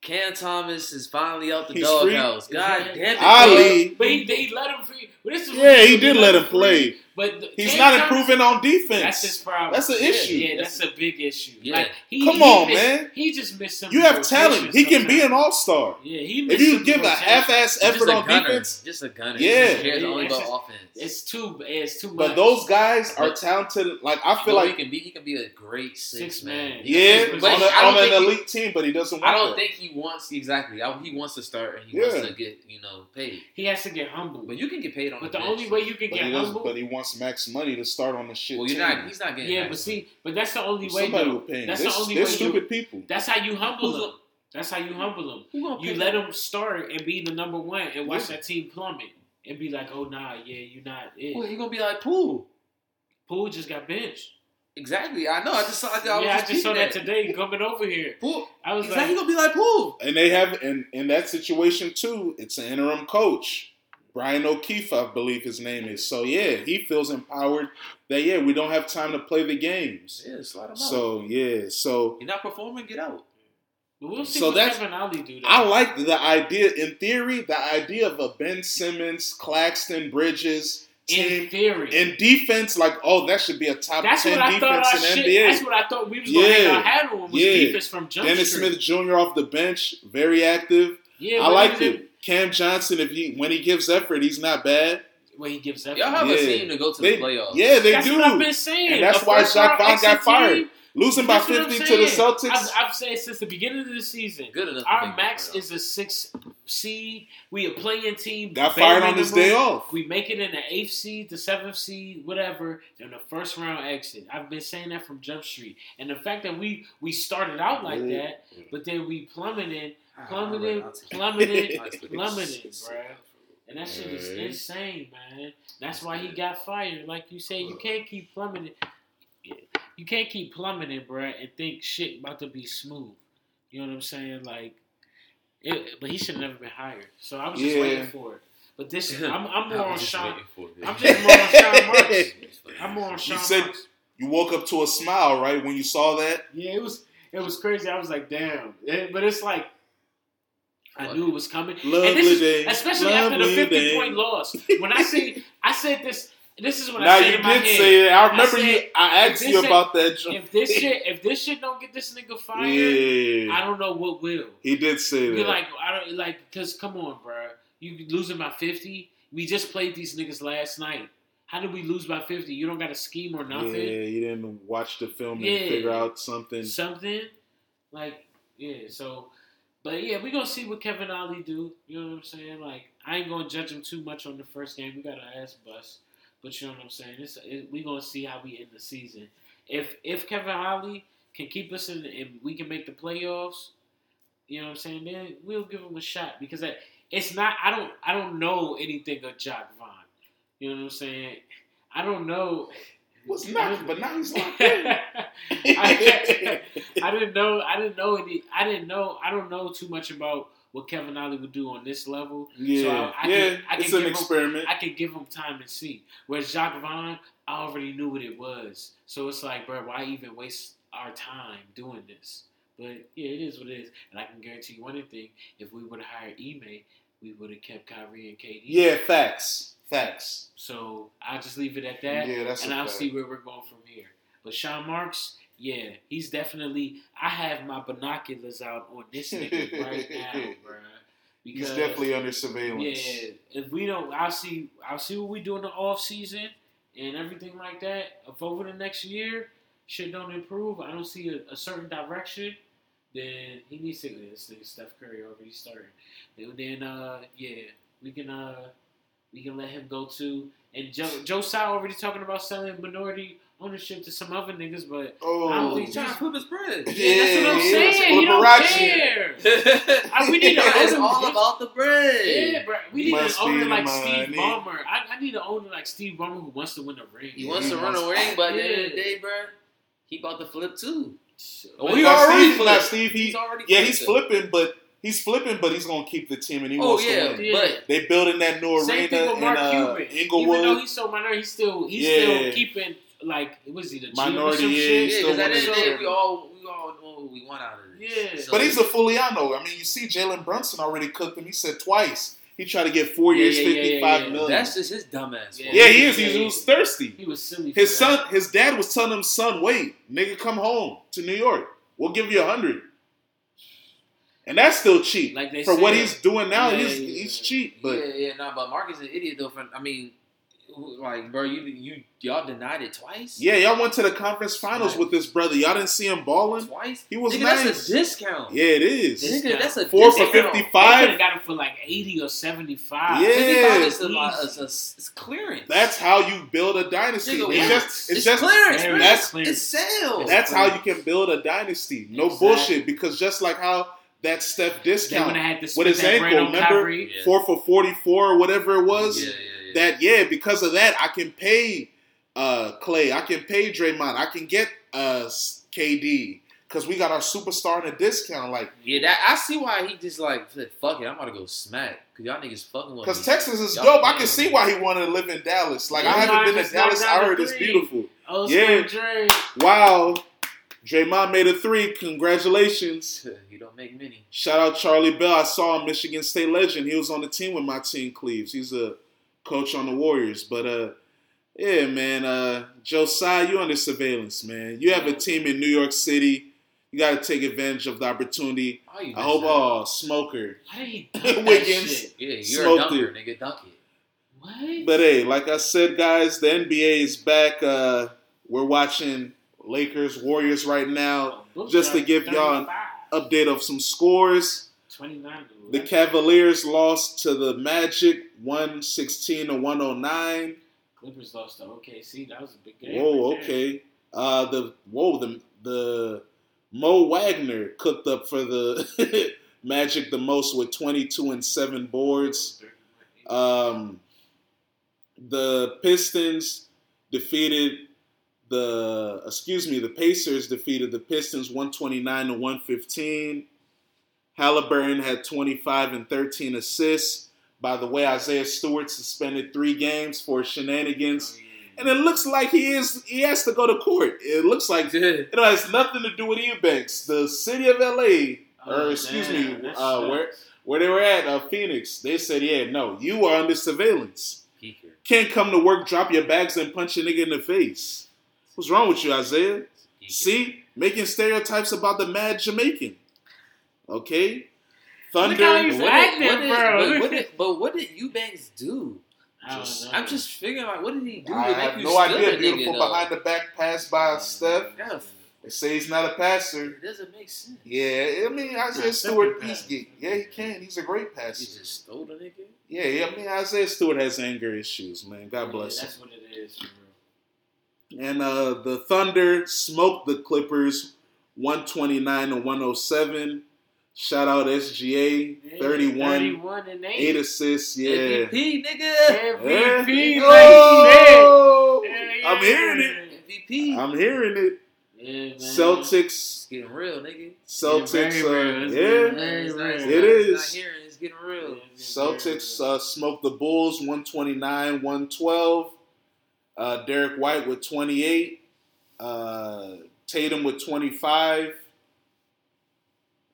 Cam Thomas is finally out the He's free. doghouse. God damn it. Ali, But he, he let him free. But this is yeah, he did let him play. But the- He's Cam not Thomas- improving on defense. That's his problem. That's an Yeah, issue. Yeah, that's a big issue. Yeah. Like he, Come he on, missed- man. He just missed some. You have talent. He can be an all star. Yeah, he. If you some give a half-ass effort on gunner. defense, Just a gunner. Yeah. He cares Yeah, only it's about offense. It's too. It's too much. but those guys are But- talented. Like I I feel feel like he can be. He can be a great six, Six man. man. yeah, But on, a, I on an elite team, but he doesn't. Want I don't think he wants exactly. He wants to start and he wants to get you know paid. he has to get humble. But you can get paid on. But the the only way you can get he, humble. but he wants max money to start on the shit. Well, you're team. not. He's not getting. yeah, that but money. see, but that's the only way. Somebody though. will pay him. That's They're, the only they're way. stupid You, people. that's how you humble Who's them. That's how you humble them. Who gonna You pay let them start and be the number one, and watch Yeah. that team plummet, and be like, "Oh nah, yeah, you're not it." Well, he gonna be like Poole. Poole just got benched. Exactly. I know. I just saw. I, I was yeah, I just just saw peeping that today coming over here. Poole. I was Exactly. He like, gonna be like Poole. And they have, and in that situation too, it's an interim coach. Brian O'Keefe, I believe his name is. So yeah, he feels empowered that yeah, we don't have time to play the games. Yeah, slide him out. So yeah, so You're not performing. Get out. but we'll see So what that's- Kevin Ollie do. Though. I like the idea. In theory, the idea of a Ben Simmons, Claxton, Bridges in team theory. in defense, like oh, that should be a top that's ten what I thought defense in shit. NBA. That's what I thought we was gonna Yeah. hang our hat on was Yeah. defense from Jump Dennis Street. Smith Jr. off the bench, very active. Yeah, I but like it. Cam Johnson, if he when he gives effort, he's not bad. When he gives effort. Y'all have Yeah. a team to go to They- the playoffs. yeah, they that's do. what I've been saying. And that's A why first round Jacques Vaughn got exit fired. Team, Losing by That's what I'm 50 to the. Celtics. I've, I've said since the beginning of the season. Good enough. Our max is a six seed. We a playing team. got fired on his minimum. day off. We make it in the eighth seed, the seventh seed, whatever, in the first round exit. I've been saying that from Jump Street, and the fact that we we started out like Yeah. that, but then we plummeted, Ah, plummeted, I'll take it. plummeted, I'll take it. plummeted, bruh. And that shit is insane, man. That's why he got fired. Like you said, you can't keep plummeting. You can't keep plummeting, bruh, and think shit about to be smooth. You know what I'm saying? Like, it, but he should have never been hired. So I was just Yeah. waiting for it. But this, I'm, I'm more I on was Sean. waiting for it. I'm just more on Sean Marks. I'm more on Sean. You said- Marks. You woke up to a smile, right, when you saw that? Yeah, it was it was crazy. I was like, damn. It- but it's like I knew it was coming. Lovely and this is, day. especially after the fifty-point loss. When I say I said this this is what Now I said you in my did head. say that. I remember said, you. I asked you ain't- about that. if this shit if this shit don't get this nigga fired, yeah, I don't know what will. he did say You're that. like, I don't like, cause come on, bro. You losing by fifty. We just played these niggas last night. How did we lose by fifty? You don't got a scheme or nothing. Yeah, you didn't watch the film and Yeah. figure out something. Something like yeah. So, but yeah, we gonna see what Kevin Ollie do. You know what I'm saying? Like, I ain't gonna judge him too much on the first game. We got an ass bust, but you know what I'm saying. It's, it, we gonna see how we end the season. If if Kevin Ollie can keep us in and we can make the playoffs, you know what I'm saying? Then we'll give him a shot because that, it's not. I don't. I don't know anything of Jacques Vaughn. You know what I'm saying? I don't know. Was not, but now he's locked in. I, I didn't know. I didn't know any. I didn't know. I don't know too much about what Kevin Ollie would do on this level. yeah, So I- I yeah, can- I can it's an give him- experiment. I can give him time and see. Whereas Jacques Vaughn, I already knew what it was. So it's like, bro, why even waste our time doing this? But yeah, it is what it is. And I can guarantee you one thing: if we would have hired Ime, we would have kept Kyrie and KD. yeah, facts, facts. So I'll just leave it at that. Yeah, that's and I'll fact. see where we're going from here. But Sean Marks, yeah, he's definitely. I have my binoculars out on this nigga right now, bruh. He's definitely under surveillance. yeah. If we don't, I'll see. I'll see what we do in the off season and everything like that. If over the next year shit don't improve, I don't see a, a certain direction. Then he needs to. This nigga Steph Curry already started. Then, then uh, yeah, we can uh, we can let him go too. And Joe Joe Tsai already talking about selling minority ownership to some other niggas, but Oh, I don't Oh, think he's trying to flip his bread. Yeah, that's what I'm yeah, saying. He don't care. I- we need to it's own- all about the bread. Yeah, bro. We need Must an owner like the Steve money. Ballmer. I, I need an owner like Steve Ballmer who wants to win a ring. He wants he to run wants- a ring, but at the end of the day, bro, he about to flip too. But Oh, he Now, already Steve, now, flipped. Steve, he, He's already yeah, he's it. flipping, but he's flipping, but he's gonna keep the team and he Oh wants yeah, to win. Yeah. but They building that new Same arena thing with in uh, Cuban. Inglewood. Even though he's so minor, he's still he's Yeah. still keeping like it was he the GM or Minority, some yeah, shit? he's yeah, because at the end of the day, we all we all know what we want out of this. Yeah. So- But he's a Fuliano. I mean, you see, Jalen Brunson already cooked him. He said twice. He tried to get four Yeah, years, yeah, yeah, yeah, fifty-five yeah. million. That's just his dumbass. Yeah. yeah, he is. Yeah, He, yeah. was thirsty. He was silly. for His that. son, his dad was telling him, "Son, wait, nigga, come home to New York. We'll give you a hundred. And that's still cheap Like they for what he's doing now. Yeah, he's yeah, he's cheap, but yeah, yeah, nah, but Mark is an idiot though. For, I mean, like, bro, you you y'all denied it twice. yeah, y'all went to the conference finals Right. with this brother. Y'all didn't see him balling. twice. He was Nigga, nice. That's a discount. Yeah, it is. Nigga, that's a Four for discount. They could 55. have got him for like eighty or seventy five. Yeah. 55 is a lot. It's, a, it's clearance. That's how you build a dynasty. Nigga, it's just it's, It's just clearance. Man. that's- clear. it's sales. that's how you can build a dynasty. No Exactly. bullshit. Because just like how that Steph discount would have had with his that ankle, remember? Yeah. four for forty four or whatever it was. Yeah, yeah, yeah. That yeah, because of that, I can pay uh, Clay. I can pay Draymond. I can get uh, KD because we got our superstar in a discount. Like yeah, that I see why he just like said, fuck it. I'm gonna go smack because y'all niggas fucking with because. Texas is Y'all dope. I can see why he wanted to live in Dallas. Like Yeah, I haven't been to Dallas. I heard it's beautiful. Oh, Yeah. Dre. Wow. Draymond made a three. Congratulations. you don't make many. Shout out Charlie Bell. I saw him, Michigan State legend. He was on the team with my team, Cleaves. He's a coach on the Warriors. But uh, yeah, man. Uh, Joe Tsai, you under surveillance, man. You have a team in New York City. You got to take advantage of the opportunity. Oh, I hope. that. Oh, smoker. Why did he dunk that Wiggins. shit? Yeah, you're smoked a dunker, it. nigga. Dunk it. What? But hey, like I said, guys, the NBA is back. Uh, we're watching. Lakers, Warriors right now. Bulls just to give y'all an Update of some scores. 29 to The Cavaliers lost to the Magic 116 to 109. Clippers lost to OKC. That was a big game. Whoa, right okay. Uh the whoa, the the Mo Wagner cooked up for the Magic the most with 22 and 7 boards. Um, the Pistons defeated the excuse me, the Pacers defeated the Pistons 129 to 115. Halliburton had 25 and 13 assists. By the way, Isaiah Stewart suspended three games for shenanigans. And it looks like he is he has to go to court. It looks like it has nothing to do with Eubanks. The city of LA, Oh, or excuse damn, me, uh, where where they were at, uh, Phoenix, they said, yeah, no, you are under surveillance. Peaker. Can't come to work, drop your bags, and punch a nigga in the face. What's wrong with you, Isaiah? Peaker. See, making stereotypes about the mad Jamaican. Okay, Look how Thunder. he's But what acting, did, what did, bro. but, what did, but what did Eubanks do? Just, I'm just figuring out what did he do I to have make you no idea. a Beautiful nigga, behind though? the back pass by Steph. Yeah, They say he's not a passer. it doesn't make sense. Yeah, I mean Isaiah Nah, Stewart. Steph He's can yeah, he can. He's a great passer. He passer. just stole the nigga. Yeah, yeah. I mean Isaiah Stewart has anger issues, man. God Yeah, bless him. That's what it is, for. And uh, the Thunder smoked the Clippers 129 to 107. Shout out SGA, Yeah, 31, 31 and 8. 8 assists. Yeah. MVP, nigga. MVP, Yeah. like Oh! you said. I'm hearing it. MVP. I'm hearing it. Yeah, man. Celtics, It's getting real, nigga. Celtics, very uh. It's yeah. very It's real. not- it's It not- is. It's not hearing. It's getting real. It's very Celtics real. uh, smoked the Bulls 129, 112. Uh, Derek White with 28. Uh, Tatum with 25.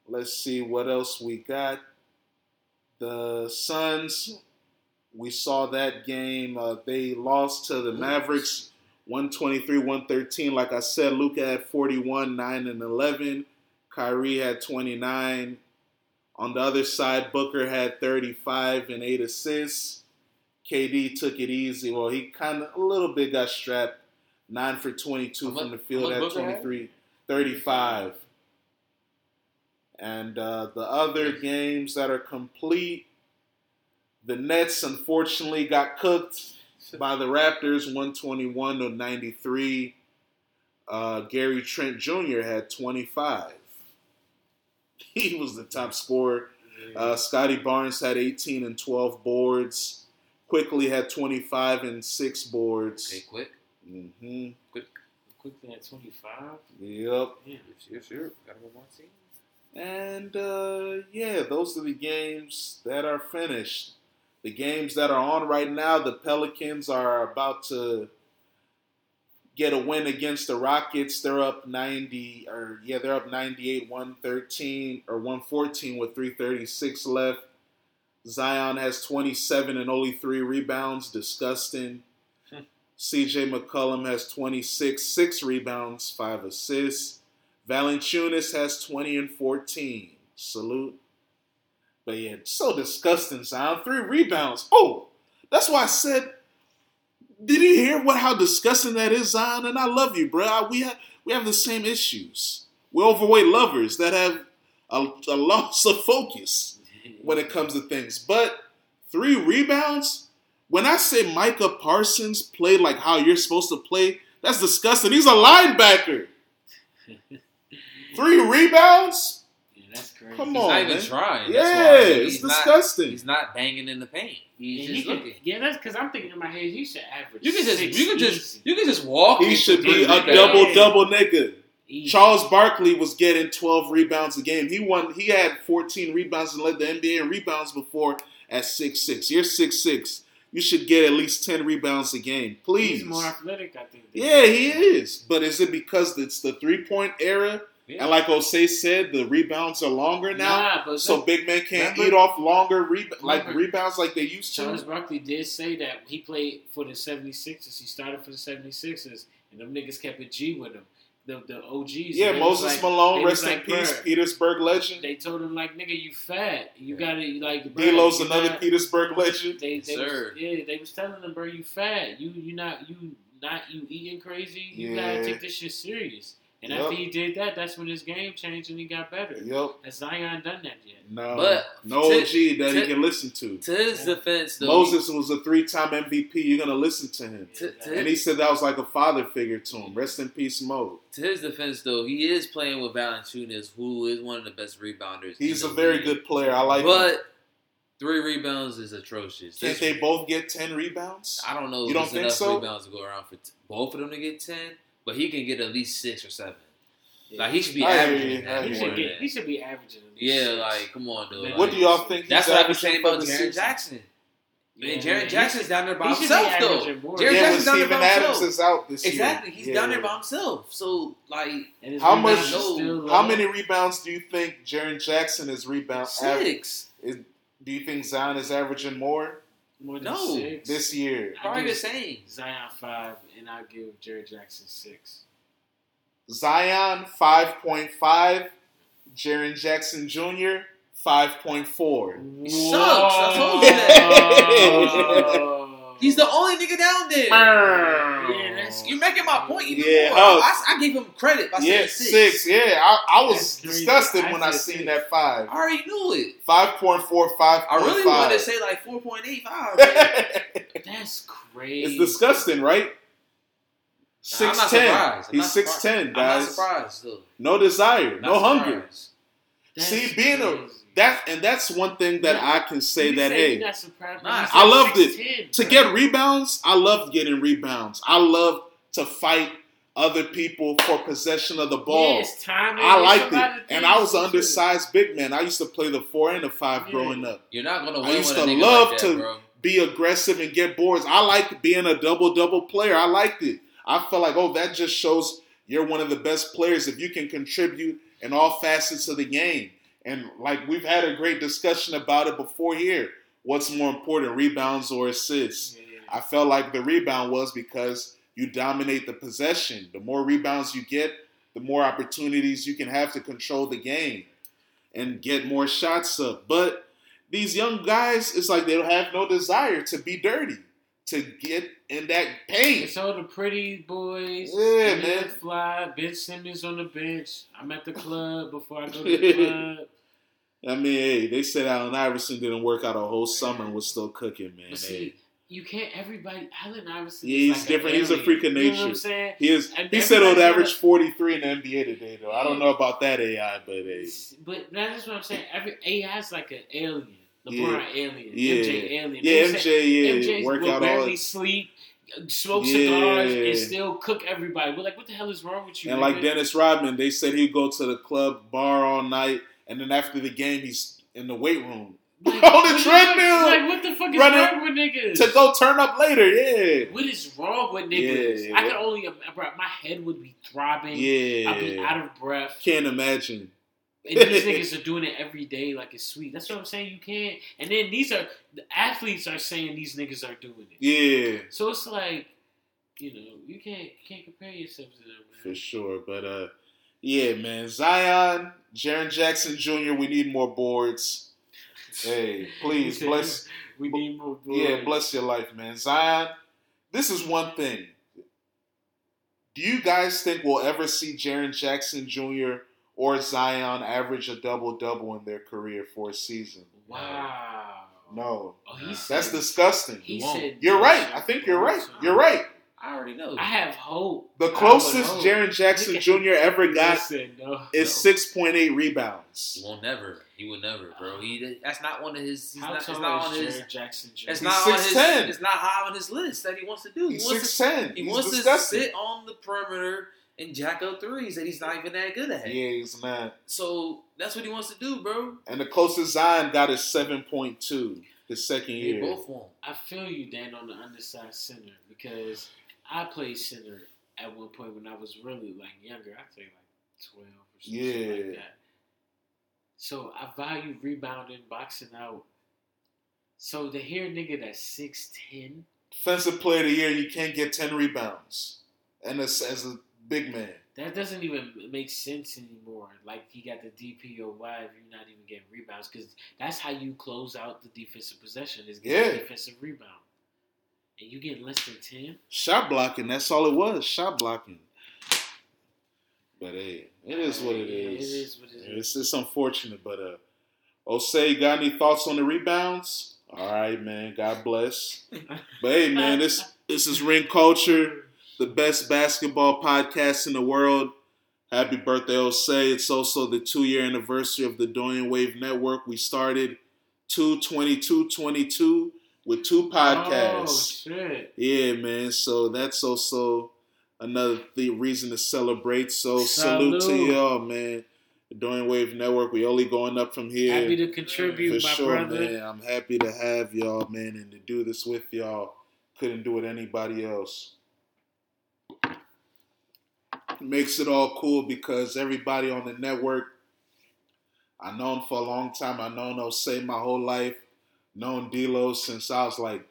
Let's see what else we got. The Suns, we saw that game. Uh, they lost to the Mavericks 123 113. Like I said, Luka had 41, 9 and 11. Kyrie had 29. On the other side, Booker had 35 and 8 assists. KD took it easy. Well, he kind of a little bit got strapped. 9 for 22 How much- from the field at much 23, 35. And uh, the other games that are complete, the Nets unfortunately got cooked by the Raptors 121 to 93. Uh, Gary Trent Jr. had 25. He was the top scorer. Uh, Scottie Barnes had 18 and 12 boards. Quickley had 25 and 6 boards. Okay, quick. hmm Quickley at 25. Yep. Yeah. Sure, sure. Gotta move on. See. And uh, yeah, those are the games that are finished. The games that are on right now, the Pelicans are about to get a win against the Rockets. They're up 90 or yeah, they're up 98 113 or 114 with 336 left. Zion has 27 and only 3 rebounds, disgusting. CJ McCollum has 26, 6 rebounds, 5 assists. Valanciunas has 20 and 14. Salute. But yeah, so disgusting, Zion. Three rebounds. Oh, that's why I said, did you hear what how disgusting that is, Zion? And I love you, bro. We have we have the same issues. We're overweight lovers that have a, a loss of focus when it comes to things. But three rebounds. When I say Micah Parsons played like how you're supposed to play, that's disgusting. He's a linebacker. Three rebounds? Yeah, that's crazy. Come He's on, not even man. trying. Yeah, That's why. it's He's not, disgusting. he's not banging in the paint. He's Yeah, just he could- looking. yeah, that's because I'm thinking in my head, he should average. You can just, six you can just, you can just walk. he should be a rebounds. double double nigga. Easy. Charles Barkley was getting 12 rebounds a game. He won. He had 14 rebounds and led the NBA in rebounds before at 6'6". You're 6'6". You should get at least 10 rebounds a game, please. He's more athletic, I think. Yeah, he is. But is it because it's the three point era? Yeah. And like Osei said, the rebounds are longer now. Nah, but So look, big men can't Remember- eat off longer reb- like Remember- rebounds like they used Charles to. Barkley did say that he played for the 76ers. He started for the 76ers, and them niggas kept a G with him. the the OGs. Yeah, Moses like- Malone, rest was in peace, "Bruh, Petersburg legend. They told him like, nigga, you fat. You gotta like. bruh, D'Lo's you another not- Petersburg legend. They, they Sir. was, yeah, they was telling him, bro, you fat. You you not you not you eating crazy. You Yeah. gotta take this shit serious. And Yup. after he did that, that's when his game changed and he got better. Yep. Has Zion done that yet? No, But no to- OG that he can listen to. To his Yeah. defense, though, Moses was a three-time MVP. You're gonna listen to him, To- to- and he said that was like a father figure to him. Rest in peace, Mo. to his defense, though, he is playing with Valanciunas, who is one of the best rebounders. He's a in the very league. good player. I like him. but three rebounds is atrocious. Can't This- they both get ten rebounds? I don't know You if don't there's think enough so? rebounds to go around for t- both of them to get ten, but he can get at least six or seven. Like he should be I averaging you, I that He should get. He should be averaging. at least Yeah, six. like come on, dude. What What Like, do y'all think? That's what I was averaging saying about the Jaren season? Jackson. Man, Yeah, Jaren he Jackson's should- down there by he himself, though. averaging more. Jaren Yeah, Jackson's down there by Adams himself. is out this year. Exactly, he's Yeah. down there by himself. So like How much- How many rebounds do you think Jaren Jackson is rebound? av- six, is, do you think Zion is averaging more More than No. six. this year? I probably the give same. Zion five, and I give Jared Jackson six. Zion five point five, Jaren Jackson Jr. five point four. He sucks. I told you that. He's the only nigga down there. Yeah, that's You're making my point even Yeah, more. oh. I, I gave him credit by Yeah, saying six. six. Yeah, I, I was disgusted I when I seen six. that five. I already knew it. Five point four, five I point really wanted to say like 4.85. That's crazy. it's disgusting, right? I'm Six not ten. He's not six surprised. ten, I'm not guys. surprised though. No desire, Not no hunger. That's See, being a crazy. That and that's one thing that Yeah. I can say You that say hey, you're not Nah, I said loved it. 6'10", to get rebounds, I love getting rebounds. I love to fight other people for possession of the ball. Yeah, it's timing. I liked it, and I was an too. undersized big man. I used to play the four and the five Yeah. growing up. You're not gonna I win used with a to nigga love like that, to- bro. Be aggressive and get boards. I liked being a double double player. I liked it. I felt like, oh, that just shows you're one of the best players if you can contribute in all facets of the game. And like we've had a great discussion about it before here. What's more important, rebounds or assists? Yeah. I felt like the rebound was because you dominate the possession. The more rebounds you get, the more opportunities you can have to control the game and get more shots up. But these young guys, it's like they don't have no desire to be dirty, to get in that paint. It's all the pretty boys. Yeah, man. Fly, Ben Simmons on the bench. I'm at the club before I go to the club. I mean, hey, they said Allen Iverson didn't work out a whole summer and was still cooking, man. But Hey. see, you can't. Everybody, Allen Iverson. Yeah, is he's like different. He's a freak of You know what I'm nature. saying? He is. And He would average 43 in the NBA today, though. I don't know about that AI, but hey. But that's what I'm saying. Every AI's like an alien. LeBron Yeah. alien. Yeah. MJ alien. Yeah, MJ, yeah, MJ work will out all barely it. sleep, smoke Yeah. cigars, and still cook everybody. We're like, what the hell is wrong with you? And like? Dennis Rodman, they said he'd go to the club bar all night, and then after the game, he's in the weight room Like, on the treadmill Like, what the fuck is wrong with niggas? to go turn up later. Yeah, What is wrong with niggas? Yeah, I can only, bro, my head would be throbbing. Yeah. I'd be out of breath. Can't imagine. And these niggas are doing it every day like it's sweet. That's what I'm saying. You can't. And then these are the athletes are saying these niggas are doing it. Yeah, So it's like, you know, you can't you can't compare yourself to them, for sure. But uh, yeah, man, Zion, Jaren Jackson Jr. We need more boards. Hey, please bless. We need more. Yeah, bless your life, man. Zion, this is one thing. Do you guys think we'll ever see Jaren Jackson Jr. or Zion average a double double in their career for a season? Wow. No. Oh, That's disgusting. He won't. said You're right. I think you're right. You're right. I already know. I have hope. The closest hope. Jaren Jackson Jr. ever got Listen, no. is No. 6.8 He rebounds. will never. He will never, bro. He that's not one of his. He's How not, it's tall not on is his. Jared Jackson Jr.? It's He's not on his. 6'10". It's not high on his list that he wants to do. He He's wants 6'10". to. He wants disgusting. to sit on the perimeter and jack up threes that he's not even that good at. Yeah, he's not. So that's what he wants to do, bro. And the closest Zion got is 7.2 his second They year. both won't. I feel you, Dan, on the undersized center because I played center at one point when I was really like younger. I'd say like twelve or something Yeah. like that. So I value rebounding, boxing out. So to hear a nigga that's six ten, Defensive player of the year, you can't get 10 rebounds. And as, as a big man. That doesn't even make sense anymore. Like he got the DPOY if you're not even getting rebounds because that's how you close out the defensive possession is getting Yeah. a defensive rebound. And you get less than ten. Shot blocking. That's all it was. Shot blocking. But hey, it is what it is. It is what it is. It's, it's unfortunate, but uh, Osei, got any thoughts on the rebounds? All right, man. God bless. But hey, man, this this is Ring Culture, the best basketball podcast in the world. Happy birthday, Osei. It's also the two year anniversary of the Dorian Wave Network. We started 22222 with two podcasts. Oh shit! Yeah, man. So that's also another the reason to celebrate. So salute, to y'all, man. The Dorian Wave Network. We only going up from here. Happy to contribute, For my sure, brother. man. I'm happy to have y'all, man, and to do this with y'all. Couldn't do it anybody else. Makes it all cool because everybody on the network, I known for a long time. I known Osei my whole life. Known D'Lo since I was like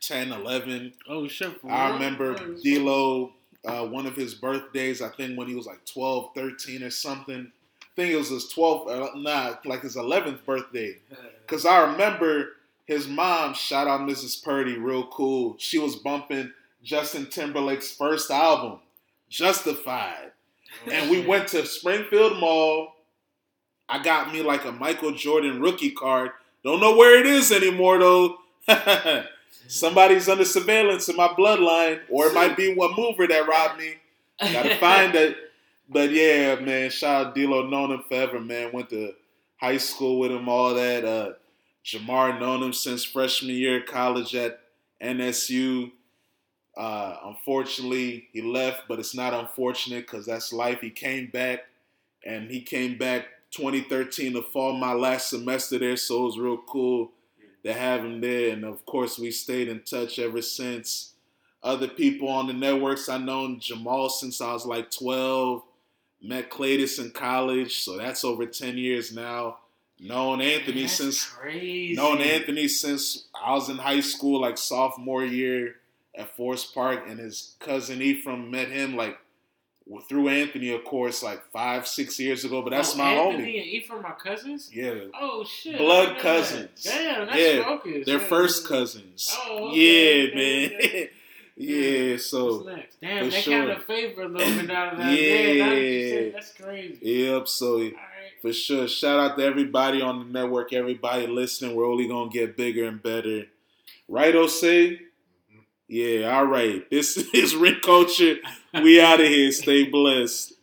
10, 11. Oh shit! I real? remember Oh, shit. D'Lo, uh, one of his birthdays, I think when he was like 12, 13 or something. I think it was his 12th, uh, nah, like his 11th birthday. Because I remember his mom, shout out Mrs. Purdy, real cool. She was bumping Justin Timberlake's first album, Justified. And we went to Springfield Mall. I got me like a Michael Jordan rookie card. Don't know where it is anymore though. Somebody's under surveillance in my bloodline, or it might be one mover that robbed me. Gotta find it. But yeah, man, shout out D'Lo, known him forever, man. Went to high school with him, all that. Uh, Jamar known him since freshman year of college at NSU. Uh, unfortunately, he left, but it's not unfortunate because that's life. He came back, and he came back 2013, the fall, my last semester there, so it was real cool to have him there. And of course, we stayed in touch ever since. Other people on the networks, I known Jamal since I was like 12. Met Claytis in college, so that's over 10 years now. Known Anthony That's since crazy. known Anthony since I was in high school, like sophomore year at Forest Park, and his cousin Ephraim met him like through Anthony, of course, like five, six years ago. But that's oh, my Anthony homie. and Ephraim are cousins. Yeah, Oh shit! Blood I that. cousins. Damn, that's Yeah, focused. they're Yeah. first cousins. Oh, okay, yeah, okay, man. okay. yeah, so? Damn, they sure. kind of favor a little bit out of that. Yeah. Yeah, now that you say it, that's crazy. yep. So right. For sure. Shout out to everybody on the network, everybody listening. We're only gonna get bigger and better. Right, Osei? Yeah, all right. This is Ring Culture. We out of here. Stay blessed.